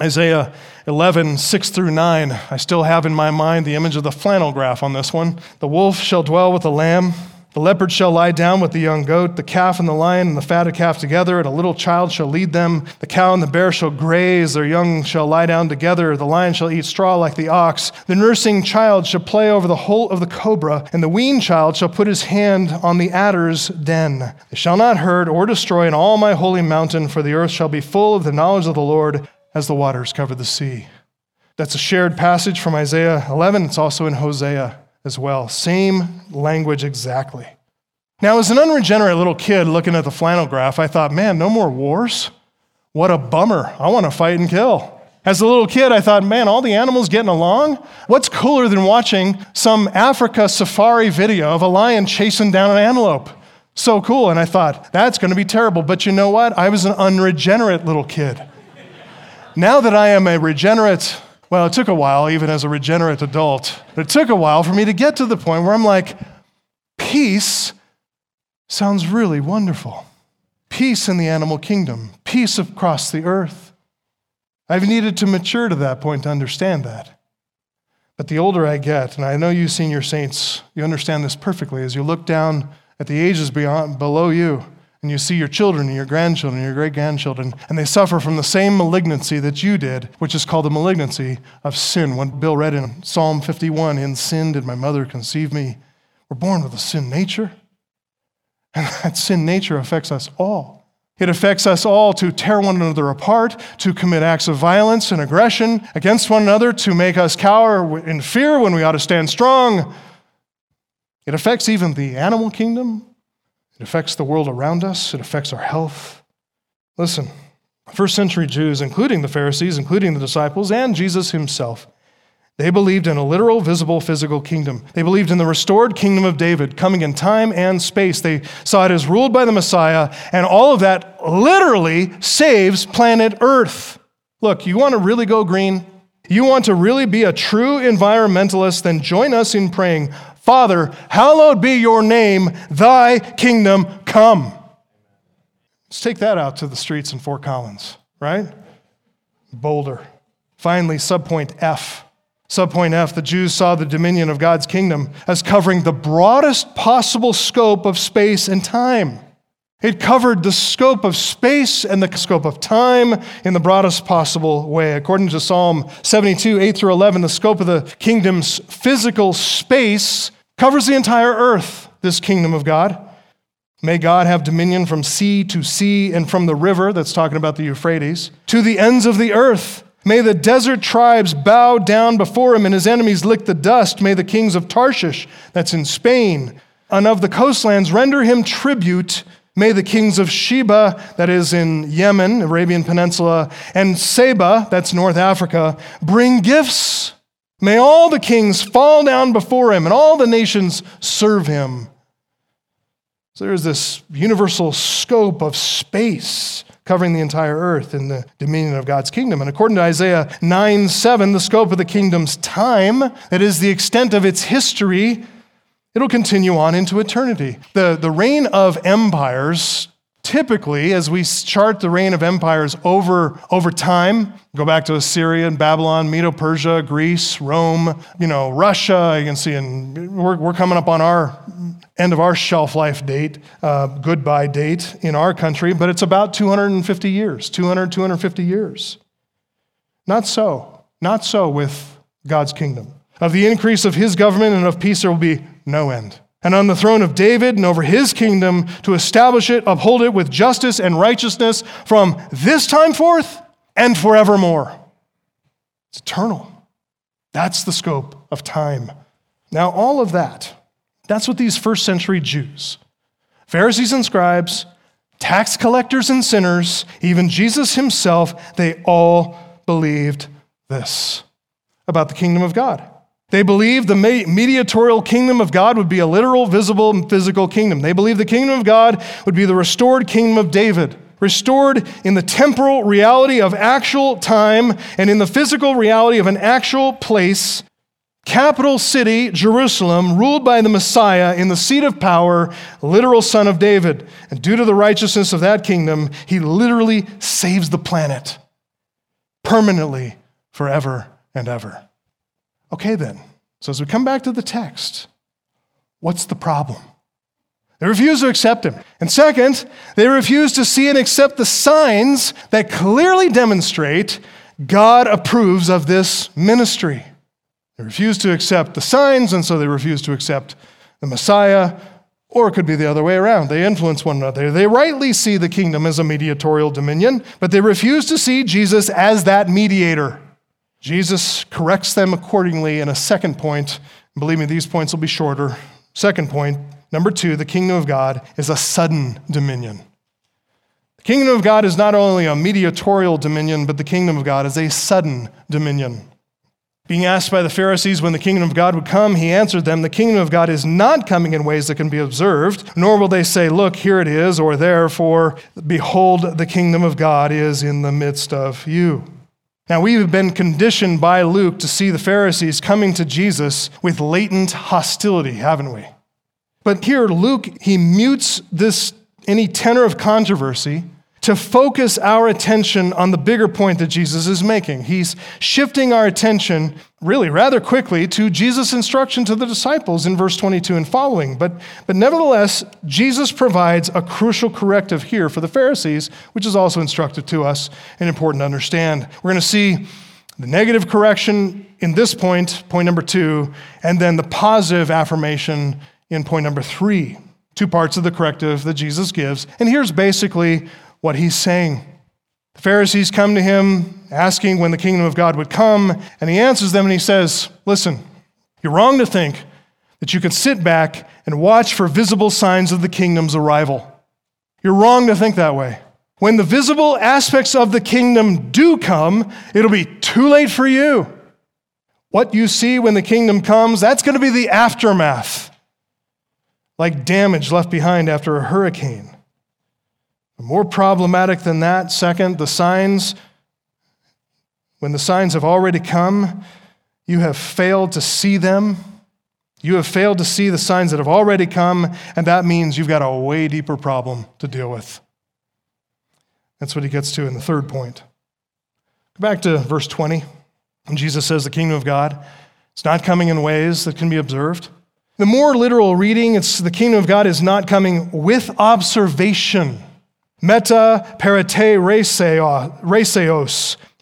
Isaiah 11, 6 through 9. I still have in my mind the image of the flannel graph on this one. The wolf shall dwell with the lamb. The leopard shall lie down with the young goat, the calf and the lion and the fatted calf together, and a little child shall lead them. The cow and the bear shall graze, their young shall lie down together. The lion shall eat straw like the ox. The nursing child shall play over the hole of the cobra, and the weaned child shall put his hand on the adder's den. They shall not hurt or destroy in all my holy mountain, for the earth shall be full of the knowledge of the Lord as the waters cover the sea. That's a shared passage from Isaiah 11. It's also in Hosea as well. Same language exactly. Now, as an unregenerate little kid looking at the flannel graph, I thought, man, no more wars? What a bummer. I want to fight and kill. As a little kid, I thought, man, all the animals getting along? What's cooler than watching some Africa safari video of a lion chasing down an antelope? So cool. And I thought, that's going to be terrible. But you know what? I was an unregenerate little kid. Now that I am a regenerate, well, it took a while, even as a regenerate adult, it took a while for me to get to the point where I'm like, peace sounds really wonderful. peace in the animal kingdom, peace across the earth. I've needed to mature to that point to understand that. But the older I get, and I know you senior saints, you understand this perfectly as you look down at the ages beyond, below you and you see your children and your grandchildren and your great grandchildren, and they suffer from the same malignancy that you did, which is called the malignancy of sin. When Bill read in Psalm 51, In sin did my mother conceive me, we're born with a sin nature. And *laughs* that sin nature affects us all. It affects us all to tear one another apart, to commit acts of violence and aggression against one another, to make us cower in fear when we ought to stand strong. It affects even the animal kingdom, it affects the world around us, it affects our health. Listen, first century Jews, including the Pharisees, including the disciples, and Jesus himself, they believed in a literal, visible, physical kingdom. They believed in the restored kingdom of David coming in time and space. They saw it as ruled by the Messiah, and all of that literally saves planet Earth. Look, you want to really go green? You want to really be a true environmentalist? Then join us in praying, Father, hallowed be your name, thy kingdom come. Let's take that out to the streets in Fort Collins, right? Boulder. Finally, subpoint F. Subpoint F, the Jews saw the dominion of God's kingdom as covering the broadest possible scope of space and time. It covered the scope of space and the scope of time in the broadest possible way. According to Psalm 72, 8 through 11, the scope of the kingdom's physical space covers the entire earth, this kingdom of God. May God have dominion from sea to sea and from the river, that's talking about the Euphrates, to the ends of the earth. May the desert tribes bow down before him and his enemies lick the dust. May the kings of Tarshish, that's in Spain, and of the coastlands render him tribute. May the kings of Sheba, that is in Yemen, Arabian Peninsula, and Seba, that's North Africa, bring gifts. May all the kings fall down before him and all the nations serve him. So there's this universal scope of space covering the entire earth in the dominion of God's kingdom. And according to Isaiah 9 7, the scope of the kingdom's time, that is the extent of its history, it'll continue on into eternity. The, the reign of empires typically, as we chart the reign of empires over, over time, go back to Assyria and Babylon, Medo Persia, Greece, Rome, you know, Russia, you can see, and we're, we're coming up on our end of our shelf life date, uh, goodbye date in our country, but it's about 250 years, 200, 250 years. Not so. Not so with God's kingdom. Of the increase of his government and of peace, there will be no end and on the throne of David and over his kingdom to establish it, uphold it with justice and righteousness from this time forth and forevermore. It's eternal. That's the scope of time. Now, all of that, that's what these first century Jews, Pharisees and scribes, tax collectors and sinners, even Jesus himself, they all believed this about the kingdom of God. They believed the mediatorial kingdom of God would be a literal, visible, physical kingdom. They believed the kingdom of God would be the restored kingdom of David, restored in the temporal reality of actual time and in the physical reality of an actual place, capital city, Jerusalem, ruled by the Messiah in the seat of power, literal son of David. And due to the righteousness of that kingdom, he literally saves the planet permanently, forever and ever. Okay, then. So as we come back to the text, what's the problem? They refuse to accept him. And second, they refuse to see and accept the signs that clearly demonstrate God approves of this ministry. They refuse to accept the signs, and so they refuse to accept the Messiah, or it could be the other way around. They influence one another. They rightly see the kingdom as a mediatorial dominion, but they refuse to see Jesus as that mediator. Jesus corrects them accordingly in a second point. Believe me, these points will be shorter. Second point, number two, the kingdom of God is a sudden dominion. The kingdom of God is not only a mediatorial dominion, but the kingdom of God is a sudden dominion. Being asked by the Pharisees when the kingdom of God would come, he answered them, The kingdom of God is not coming in ways that can be observed, nor will they say, Look, here it is, or therefore, behold, the kingdom of God is in the midst of you. Now, we have been conditioned by Luke to see the Pharisees coming to Jesus with latent hostility, haven't we? But here, Luke, he mutes this any tenor of controversy to focus our attention on the bigger point that Jesus is making. He's shifting our attention really rather quickly to Jesus' instruction to the disciples in verse 22 and following. But, but nevertheless, Jesus provides a crucial corrective here for the Pharisees, which is also instructive to us and important to understand. We're going to see the negative correction in this point, point number two, and then the positive affirmation in point number three. Two parts of the corrective that Jesus gives. And here's basically what he's saying. The Pharisees come to him asking when the kingdom of God would come, and he answers them and he says, Listen, you're wrong to think that you can sit back and watch for visible signs of the kingdom's arrival. You're wrong to think that way. When the visible aspects of the kingdom do come, it'll be too late for you. What you see when the kingdom comes, that's going to be the aftermath, like damage left behind after a hurricane. More problematic than that, second, the signs, when the signs have already come, you have failed to see them. You have failed to see the signs that have already come, and that means you've got a way deeper problem to deal with. That's what he gets to in the third point. Go back to verse 20. When Jesus says the kingdom of God, it's not coming in ways that can be observed. The more literal reading, it's the kingdom of God is not coming with observation. Meta paratereseos.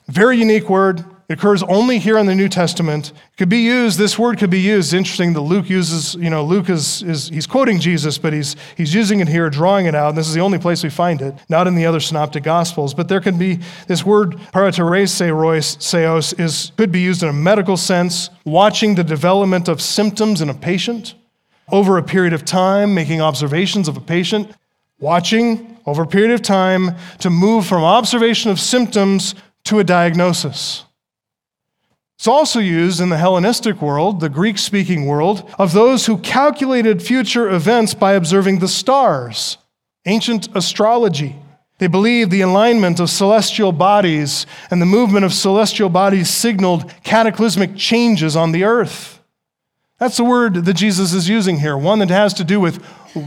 Very unique word. It occurs only here in the New Testament. It could be used, this word could be used. interesting that Luke uses, you know, Luke is, is he's quoting Jesus, but he's, he's using it here, drawing it out. And this is the only place we find it, not in the other synoptic gospels. But there can be, this word paratereseos is, could be used in a medical sense, watching the development of symptoms in a patient over a period of time, making observations of a patient, watching over a period of time to move from observation of symptoms to a diagnosis. It's also used in the Hellenistic world, the Greek speaking world, of those who calculated future events by observing the stars, ancient astrology. They believed the alignment of celestial bodies and the movement of celestial bodies signaled cataclysmic changes on the earth. That's the word that Jesus is using here, one that has to do with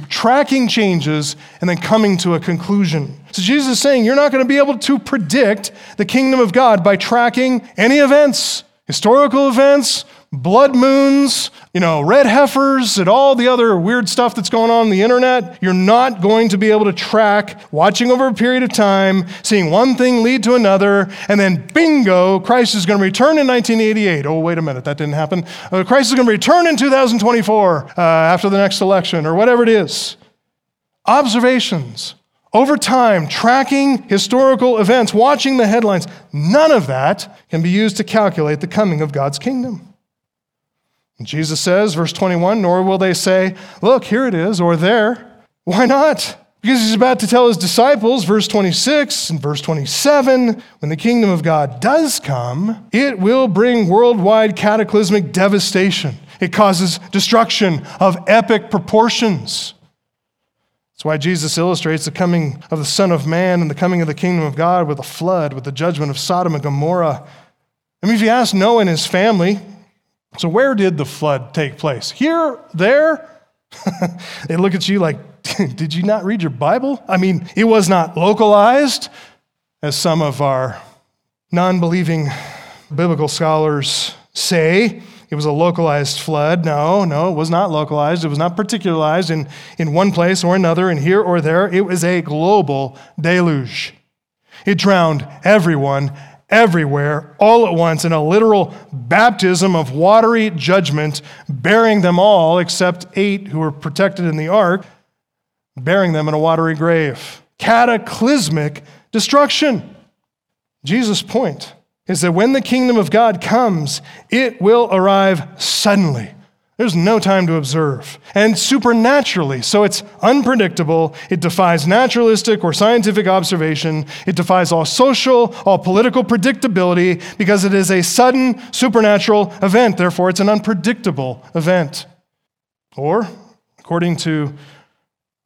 tracking changes and then coming to a conclusion. So Jesus is saying you're not going to be able to predict the kingdom of God by tracking any events historical events, blood moons, you know, red heifers, and all the other weird stuff that's going on on the internet, you're not going to be able to track, watching over a period of time, seeing one thing lead to another, and then bingo, Christ is going to return in 1988. Oh, wait a minute, that didn't happen. Uh, Christ is going to return in 2024 uh, after the next election, or whatever it is. Observations over time, tracking historical events, watching the headlines, none of that can be used to calculate the coming of God's kingdom. Jesus says, verse 21, nor will they say, Look, here it is, or there. Why not? Because he's about to tell his disciples, verse 26 and verse 27, when the kingdom of God does come, it will bring worldwide cataclysmic devastation. It causes destruction of epic proportions. That's why Jesus illustrates the coming of the Son of Man and the coming of the kingdom of God with a flood, with the judgment of Sodom and Gomorrah. I mean, if you ask Noah and his family, so where did the flood take place? Here, there? *laughs* they look at you like, *laughs* did you not read your Bible? I mean, it was not localized, as some of our non believing biblical scholars say. It was a localized flood. No, no, it was not localized. It was not particularized in, in one place or another, and here or there. It was a global deluge. It drowned everyone, everywhere, all at once, in a literal baptism of watery judgment, burying them all except eight who were protected in the ark, burying them in a watery grave. Cataclysmic destruction. Jesus' point is that when the kingdom of God comes, it will arrive suddenly. There's no time to observe. And supernaturally. So it's unpredictable. It defies naturalistic or scientific observation. It defies all social, all political predictability because it is a sudden supernatural event. Therefore, it's an unpredictable event. Or, according to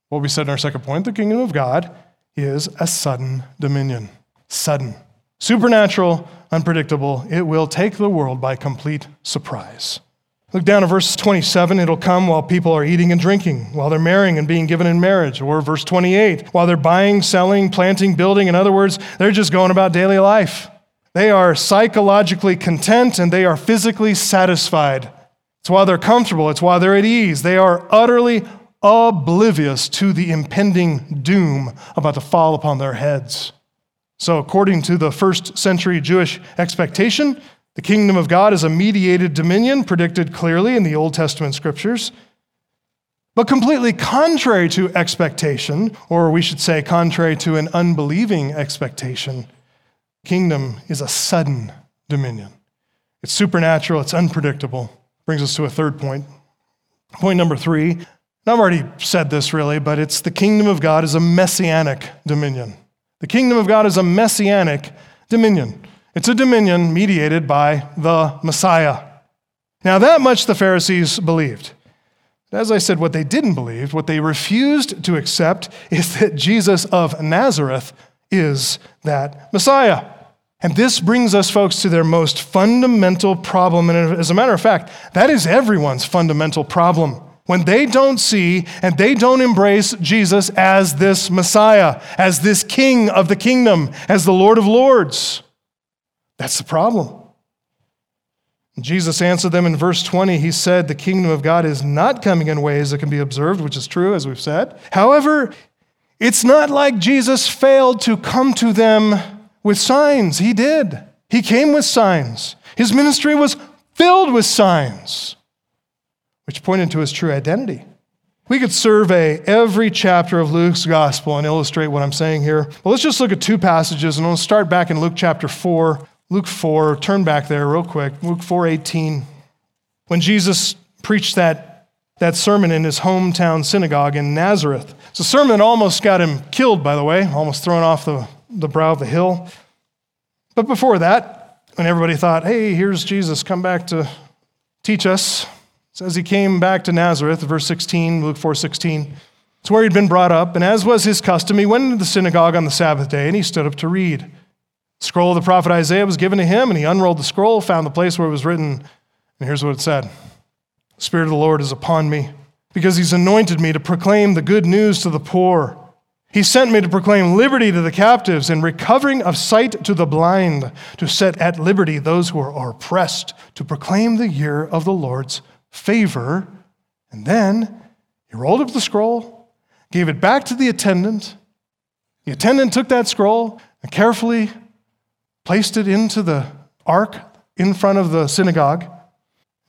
what we said in our second point, the kingdom of God is a sudden dominion. Sudden. Supernatural, unpredictable, it will take the world by complete surprise. Look down at verse 27. It'll come while people are eating and drinking, while they're marrying and being given in marriage. Or verse 28, while they're buying, selling, planting, building. In other words, they're just going about daily life. They are psychologically content and they are physically satisfied. It's while they're comfortable, it's why they're at ease. They are utterly oblivious to the impending doom about to fall upon their heads. So, according to the first century Jewish expectation, the kingdom of God is a mediated dominion predicted clearly in the Old Testament scriptures. But completely contrary to expectation, or we should say, contrary to an unbelieving expectation, kingdom is a sudden dominion. It's supernatural, it's unpredictable. Brings us to a third point. Point number three, and I've already said this really, but it's the kingdom of God is a messianic dominion. The kingdom of God is a messianic dominion. It's a dominion mediated by the Messiah. Now, that much the Pharisees believed. As I said, what they didn't believe, what they refused to accept, is that Jesus of Nazareth is that Messiah. And this brings us, folks, to their most fundamental problem. And as a matter of fact, that is everyone's fundamental problem. When they don't see and they don't embrace Jesus as this Messiah, as this King of the kingdom, as the Lord of Lords. That's the problem. Jesus answered them in verse 20. He said, The kingdom of God is not coming in ways that can be observed, which is true, as we've said. However, it's not like Jesus failed to come to them with signs. He did. He came with signs. His ministry was filled with signs, which pointed to his true identity. We could survey every chapter of Luke's gospel and illustrate what I'm saying here. But let's just look at two passages, and we'll start back in Luke chapter 4 Luke 4, turn back there real quick. Luke 4:18. When Jesus preached that, that sermon in his hometown synagogue in Nazareth. It's a sermon that almost got him killed, by the way, almost thrown off the, the brow of the hill. But before that, when everybody thought, hey, here's Jesus, come back to teach us, says he came back to Nazareth, verse 16, Luke 4:16. It's where he'd been brought up, and as was his custom, he went into the synagogue on the Sabbath day and he stood up to read. Scroll of the prophet Isaiah was given to him, and he unrolled the scroll, found the place where it was written, and here's what it said The Spirit of the Lord is upon me, because he's anointed me to proclaim the good news to the poor. He sent me to proclaim liberty to the captives and recovering of sight to the blind, to set at liberty those who are oppressed, to proclaim the year of the Lord's favor. And then he rolled up the scroll, gave it back to the attendant. The attendant took that scroll and carefully placed it into the ark in front of the synagogue.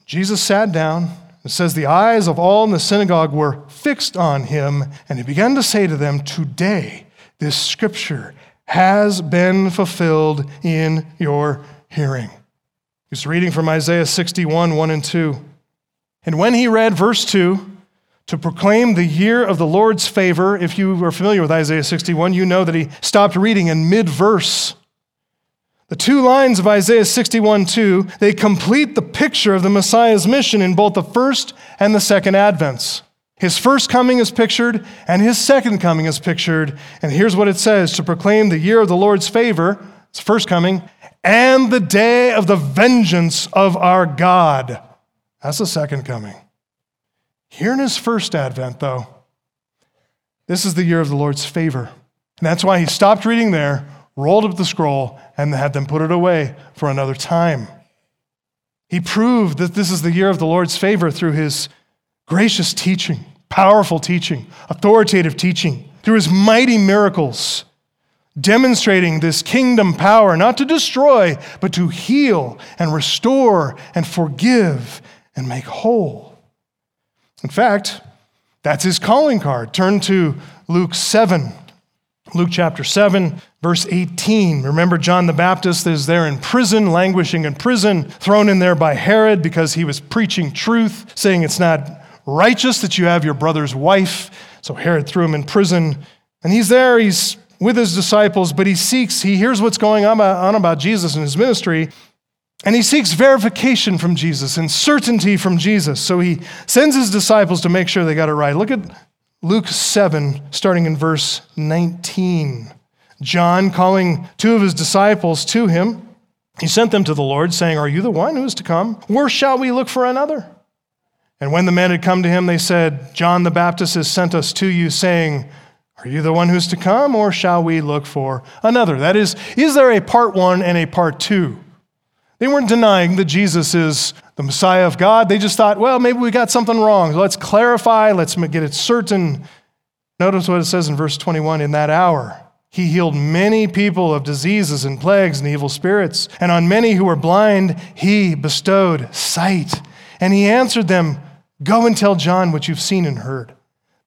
Jesus sat down. It says, The eyes of all in the synagogue were fixed on him, and he began to say to them, Today this scripture has been fulfilled in your hearing. He's reading from Isaiah 61, 1 and 2. And when he read verse 2, to proclaim the year of the Lord's favor, if you are familiar with Isaiah 61, you know that he stopped reading in mid verse the two lines of Isaiah 61 2, they complete the picture of the Messiah's mission in both the first and the second advents. His first coming is pictured, and his second coming is pictured. And here's what it says to proclaim the year of the Lord's favor, it's first coming, and the day of the vengeance of our God. That's the second coming. Here in his first advent, though, this is the year of the Lord's favor. And that's why he stopped reading there rolled up the scroll, and had them put it away for another time. He proved that this is the year of the Lord's favor through his gracious teaching, powerful teaching, authoritative teaching, through his mighty miracles, demonstrating this kingdom power not to destroy, but to heal and restore and forgive and make whole. In fact, that's his calling card. Turn to Luke 7. Luke chapter 7, verse 18. Remember, John the Baptist is there in prison, languishing in prison, thrown in there by Herod because he was preaching truth, saying it's not righteous that you have your brother's wife. So Herod threw him in prison. And he's there, he's with his disciples, but he seeks, he hears what's going on about Jesus and his ministry, and he seeks verification from Jesus and certainty from Jesus. So he sends his disciples to make sure they got it right. Look at Luke 7, starting in verse 19. John, calling two of his disciples to him, he sent them to the Lord, saying, Are you the one who is to come? Where shall we look for another? And when the men had come to him, they said, John the Baptist has sent us to you, saying, Are you the one who's to come, or shall we look for another? That is, is there a part one and a part two? They weren't denying that Jesus is the Messiah of God. They just thought, well, maybe we got something wrong. Let's clarify, let's get it certain. Notice what it says in verse 21 in that hour. He healed many people of diseases and plagues and evil spirits, and on many who were blind, he bestowed sight. And he answered them, Go and tell John what you've seen and heard.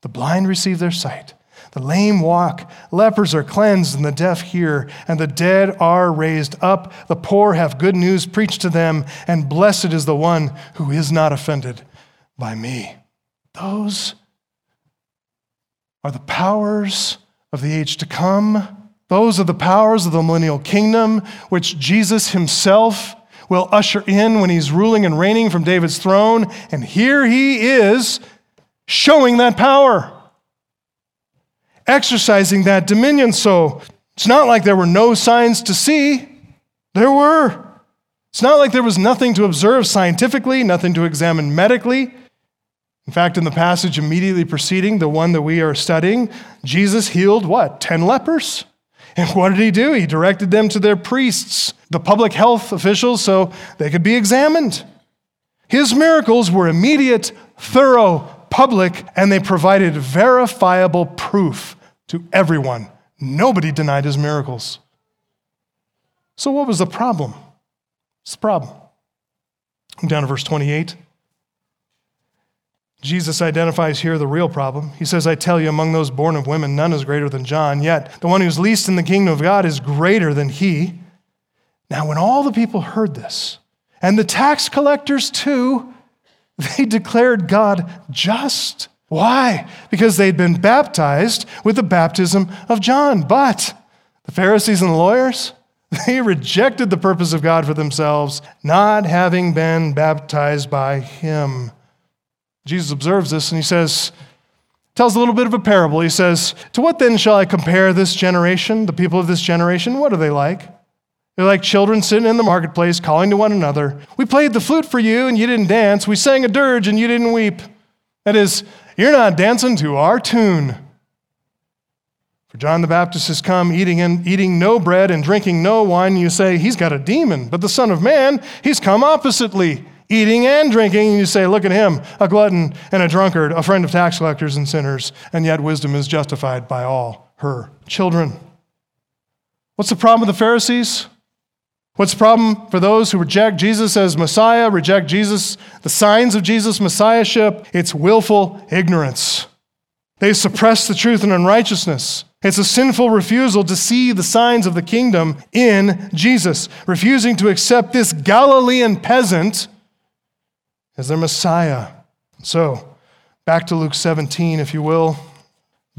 The blind receive their sight, the lame walk, lepers are cleansed, and the deaf hear, and the dead are raised up. The poor have good news preached to them, and blessed is the one who is not offended by me. Those are the powers of the age to come. Those are the powers of the millennial kingdom, which Jesus himself will usher in when he's ruling and reigning from David's throne. And here he is showing that power, exercising that dominion. So it's not like there were no signs to see, there were. It's not like there was nothing to observe scientifically, nothing to examine medically. In fact, in the passage immediately preceding the one that we are studying, Jesus healed what? 10 lepers? And *laughs* what did he do? He directed them to their priests, the public health officials, so they could be examined. His miracles were immediate, thorough, public, and they provided verifiable proof to everyone. Nobody denied his miracles. So, what was the problem? What's the problem? Down to verse 28. Jesus identifies here the real problem. He says, I tell you, among those born of women, none is greater than John, yet the one who's least in the kingdom of God is greater than he. Now, when all the people heard this, and the tax collectors too, *laughs* they declared God just. Why? Because they'd been baptized with the baptism of John. But the Pharisees and the lawyers, *laughs* they rejected the purpose of God for themselves, not having been baptized by him. Jesus observes this and he says, tells a little bit of a parable. He says, To what then shall I compare this generation, the people of this generation? What are they like? They're like children sitting in the marketplace calling to one another. We played the flute for you and you didn't dance. We sang a dirge and you didn't weep. That is, you're not dancing to our tune. For John the Baptist has come eating, and, eating no bread and drinking no wine. And you say, He's got a demon. But the Son of Man, he's come oppositely eating and drinking, and you say, Look at him, a glutton and a drunkard, a friend of tax collectors and sinners, and yet wisdom is justified by all her children. What's the problem with the Pharisees? What's the problem for those who reject Jesus as Messiah, reject Jesus, the signs of Jesus' Messiahship? It's willful ignorance. They suppress the truth and unrighteousness. It's a sinful refusal to see the signs of the kingdom in Jesus, refusing to accept this Galilean peasant as their Messiah. So, back to Luke 17, if you will.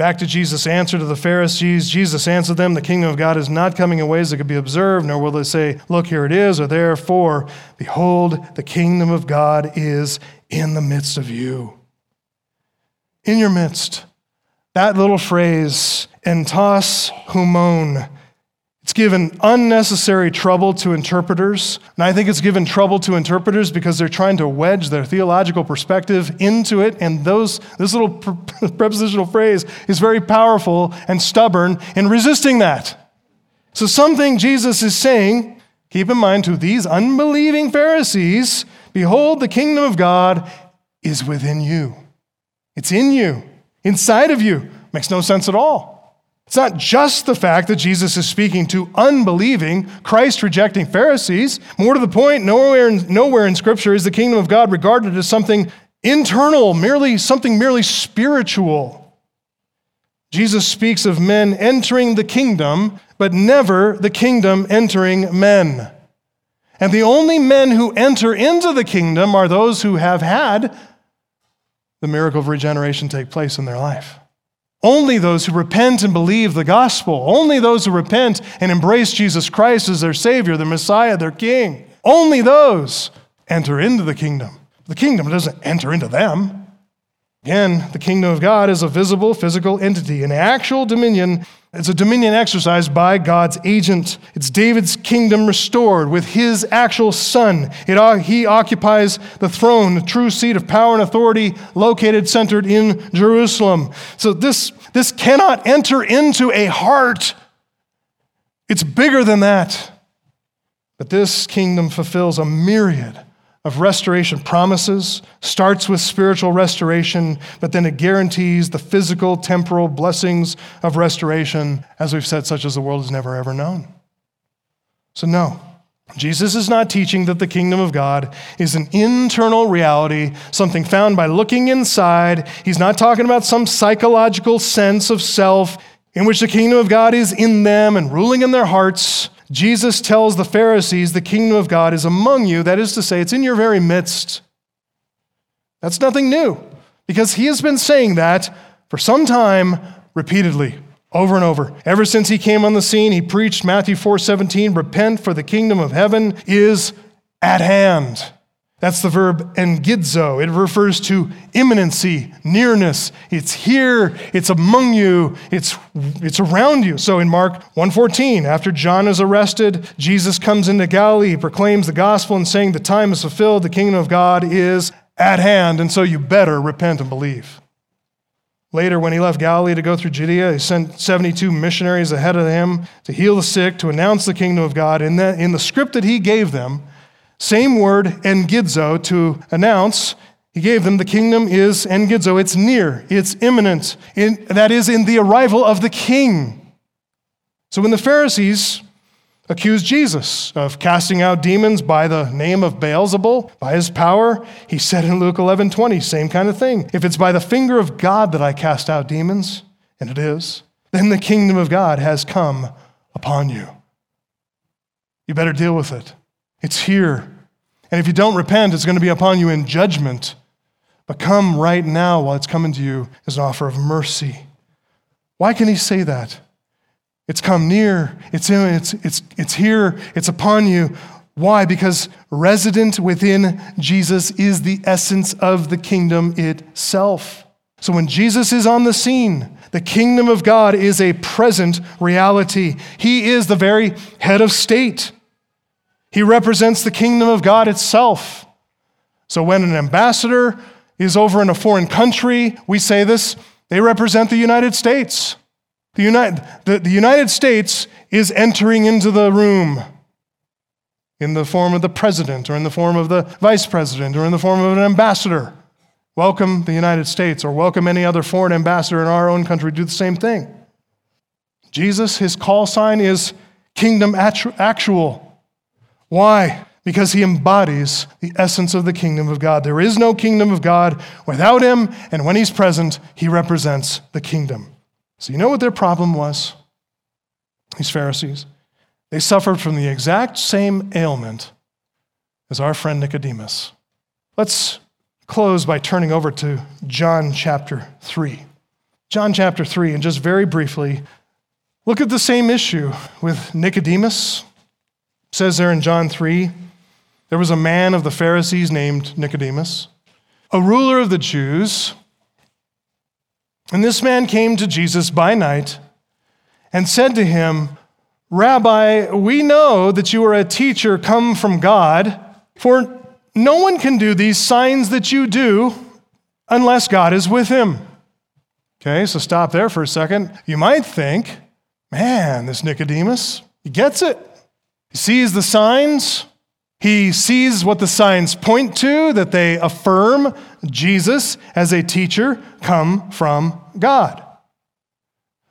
Back to Jesus' answer to the Pharisees. Jesus answered them, The kingdom of God is not coming in ways that could be observed, nor will they say, Look, here it is, or therefore, behold, the kingdom of God is in the midst of you. In your midst. That little phrase, entos humon, it's given unnecessary trouble to interpreters. And I think it's given trouble to interpreters because they're trying to wedge their theological perspective into it. And those, this little *laughs* prepositional phrase is very powerful and stubborn in resisting that. So, something Jesus is saying, keep in mind to these unbelieving Pharisees Behold, the kingdom of God is within you, it's in you, inside of you. Makes no sense at all. It's not just the fact that Jesus is speaking to unbelieving, Christ rejecting Pharisees. More to the point, nowhere in, nowhere in Scripture is the kingdom of God regarded as something internal, merely something merely spiritual. Jesus speaks of men entering the kingdom, but never the kingdom entering men. And the only men who enter into the kingdom are those who have had the miracle of regeneration take place in their life. Only those who repent and believe the gospel, only those who repent and embrace Jesus Christ as their Savior, their Messiah, their King, only those enter into the kingdom. The kingdom doesn't enter into them. Again, the kingdom of God is a visible physical entity, an actual dominion It's a dominion exercised by God's agent. It's David's kingdom restored with his actual son. It, uh, he occupies the throne, the true seat of power and authority, located, centered in Jerusalem. So this, this cannot enter into a heart. It's bigger than that. But this kingdom fulfills a myriad of restoration promises, starts with spiritual restoration, but then it guarantees the physical, temporal blessings of restoration, as we've said, such as the world has never ever known. So, no, Jesus is not teaching that the kingdom of God is an internal reality, something found by looking inside. He's not talking about some psychological sense of self in which the kingdom of God is in them and ruling in their hearts. Jesus tells the Pharisees the kingdom of God is among you, that is to say, it's in your very midst. That's nothing new, because he has been saying that for some time repeatedly, over and over. Ever since he came on the scene, he preached Matthew 4:17, repent for the kingdom of heaven is at hand. That's the verb engidzo. It refers to imminency, nearness. It's here, it's among you, it's, it's around you. So in Mark 1:14, after John is arrested, Jesus comes into Galilee, proclaims the gospel and saying, The time is fulfilled, the kingdom of God is at hand, and so you better repent and believe. Later, when he left Galilee to go through Judea, he sent 72 missionaries ahead of him to heal the sick, to announce the kingdom of God. The, in the script that he gave them, same word, engidzo, to announce. He gave them the kingdom is engidzo. It's near, it's imminent. In, that is, in the arrival of the king. So when the Pharisees accused Jesus of casting out demons by the name of Beelzebul, by his power, he said in Luke 11 20, same kind of thing. If it's by the finger of God that I cast out demons, and it is, then the kingdom of God has come upon you. You better deal with it. It's here. And if you don't repent, it's going to be upon you in judgment. But come right now while it's coming to you as an offer of mercy. Why can he say that? It's come near, it's, in, it's, it's, it's here, it's upon you. Why? Because resident within Jesus is the essence of the kingdom itself. So when Jesus is on the scene, the kingdom of God is a present reality. He is the very head of state. He represents the kingdom of God itself. So when an ambassador is over in a foreign country, we say this, they represent the United States. The United, the, the United States is entering into the room in the form of the president or in the form of the vice president or in the form of an ambassador. Welcome the United States or welcome any other foreign ambassador in our own country do the same thing. Jesus, his call sign is kingdom actual. Why? Because he embodies the essence of the kingdom of God. There is no kingdom of God without him, and when he's present, he represents the kingdom. So, you know what their problem was? These Pharisees. They suffered from the exact same ailment as our friend Nicodemus. Let's close by turning over to John chapter 3. John chapter 3, and just very briefly, look at the same issue with Nicodemus it says there in John 3 there was a man of the Pharisees named Nicodemus, a ruler of the Jews. And this man came to Jesus by night and said to him, Rabbi, we know that you are a teacher come from God, for no one can do these signs that you do unless God is with him. Okay, so stop there for a second. You might think, man, this Nicodemus, he gets it. He sees the signs. He sees what the signs point to, that they affirm Jesus as a teacher come from God.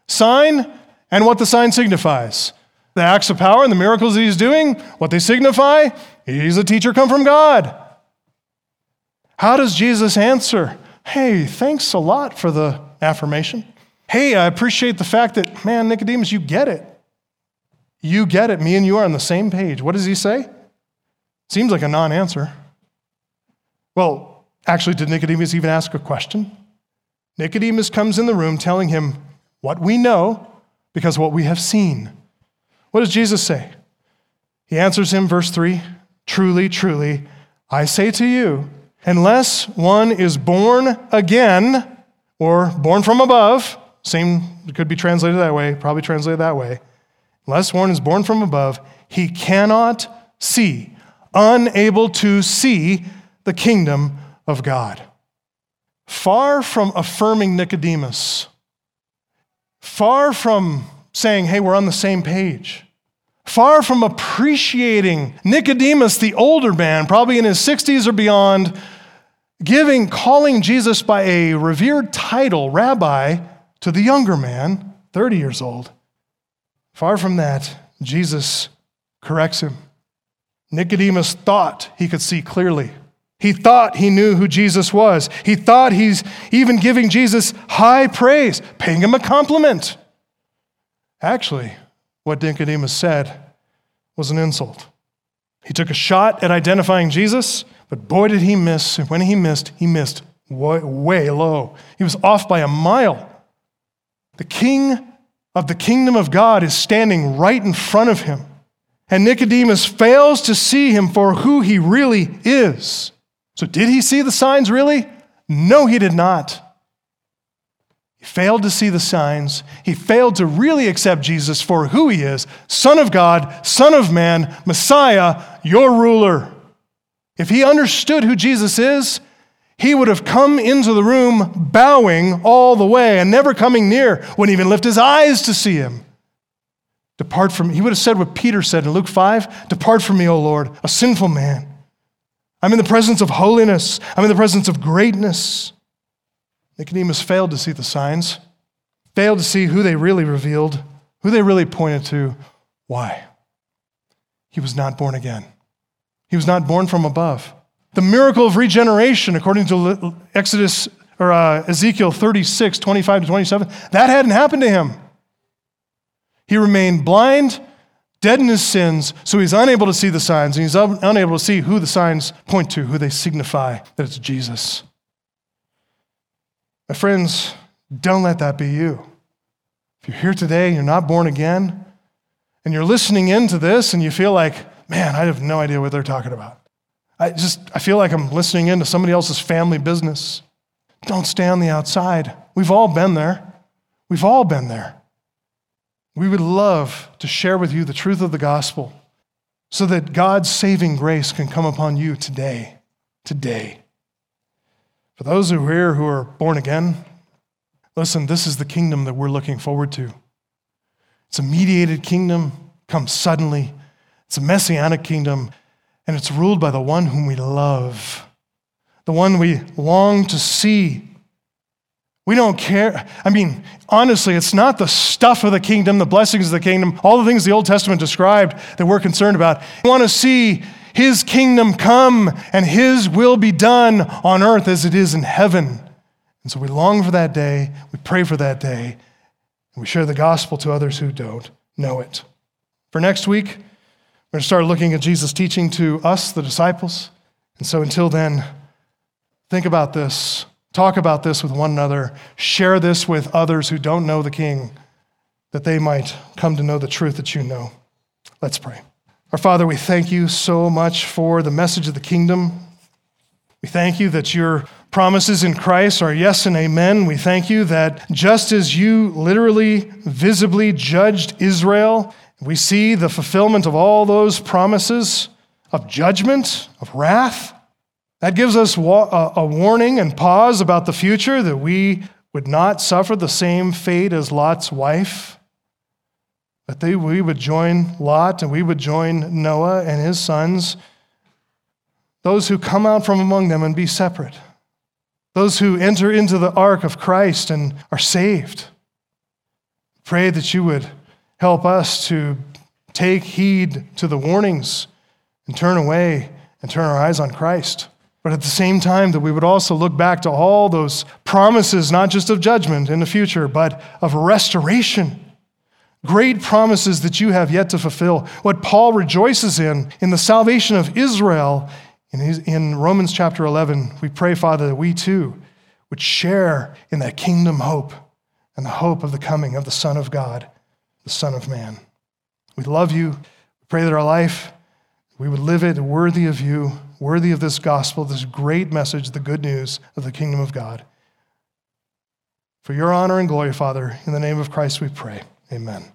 Sign and what the sign signifies. The acts of power and the miracles that he's doing, what they signify, he's a teacher come from God. How does Jesus answer? Hey, thanks a lot for the affirmation. Hey, I appreciate the fact that, man, Nicodemus, you get it. You get it. Me and you are on the same page. What does he say? Seems like a non answer. Well, actually, did Nicodemus even ask a question? Nicodemus comes in the room telling him what we know because what we have seen. What does Jesus say? He answers him, verse 3 Truly, truly, I say to you, unless one is born again or born from above, same, could be translated that way, probably translated that way. Unless one is born from above, he cannot see, unable to see the kingdom of God. Far from affirming Nicodemus, far from saying, hey, we're on the same page, far from appreciating Nicodemus, the older man, probably in his 60s or beyond, giving, calling Jesus by a revered title, rabbi, to the younger man, 30 years old. Far from that, Jesus corrects him. Nicodemus thought he could see clearly. He thought he knew who Jesus was. He thought he's even giving Jesus high praise, paying him a compliment. Actually, what Nicodemus said was an insult. He took a shot at identifying Jesus, but boy, did he miss. When he missed, he missed way, way low. He was off by a mile. The king of the kingdom of God is standing right in front of him. And Nicodemus fails to see him for who he really is. So, did he see the signs really? No, he did not. He failed to see the signs. He failed to really accept Jesus for who he is Son of God, Son of Man, Messiah, your ruler. If he understood who Jesus is, he would have come into the room bowing all the way and never coming near, wouldn't even lift his eyes to see him. Depart from me. He would have said what Peter said in Luke 5 Depart from me, O Lord, a sinful man. I'm in the presence of holiness. I'm in the presence of greatness. Nicodemus failed to see the signs, failed to see who they really revealed, who they really pointed to. Why? He was not born again. He was not born from above. The miracle of regeneration, according to Exodus or uh, Ezekiel 36, 25 to 27, that hadn't happened to him. He remained blind dead in his sins, so he's unable to see the signs, and he's unable to see who the signs point to, who they signify that it's Jesus. My friends, don't let that be you. If you're here today and you're not born again, and you're listening into this and you feel like, man, I have no idea what they're talking about. I just I feel like I'm listening into somebody else's family business. Don't stay on the outside. We've all been there. We've all been there. We would love to share with you the truth of the gospel so that God's saving grace can come upon you today. Today. For those who are here who are born again, listen, this is the kingdom that we're looking forward to. It's a mediated kingdom, comes suddenly. It's a messianic kingdom, and it's ruled by the one whom we love, the one we long to see we don't care. I mean, honestly, it's not the stuff of the kingdom, the blessings of the kingdom, all the things the Old Testament described that we're concerned about. We want to see his kingdom come and his will be done on earth as it is in heaven. And so we long for that day, we pray for that day, and we share the gospel to others who don't know it. For next week, we're going to start looking at Jesus' teaching to us, the disciples. And so until then, think about this. Talk about this with one another. Share this with others who don't know the King, that they might come to know the truth that you know. Let's pray. Our Father, we thank you so much for the message of the kingdom. We thank you that your promises in Christ are yes and amen. We thank you that just as you literally, visibly judged Israel, we see the fulfillment of all those promises of judgment, of wrath. That gives us a warning and pause about the future that we would not suffer the same fate as Lot's wife, that they, we would join Lot and we would join Noah and his sons, those who come out from among them and be separate, those who enter into the ark of Christ and are saved. Pray that you would help us to take heed to the warnings and turn away and turn our eyes on Christ. But at the same time, that we would also look back to all those promises, not just of judgment in the future, but of restoration. Great promises that you have yet to fulfill. What Paul rejoices in, in the salvation of Israel, in, his, in Romans chapter 11, we pray, Father, that we too would share in that kingdom hope and the hope of the coming of the Son of God, the Son of Man. We love you. We pray that our life, we would live it worthy of you worthy of this gospel, this great message, the good news of the kingdom of God. For your honor and glory, Father, in the name of Christ we pray. Amen.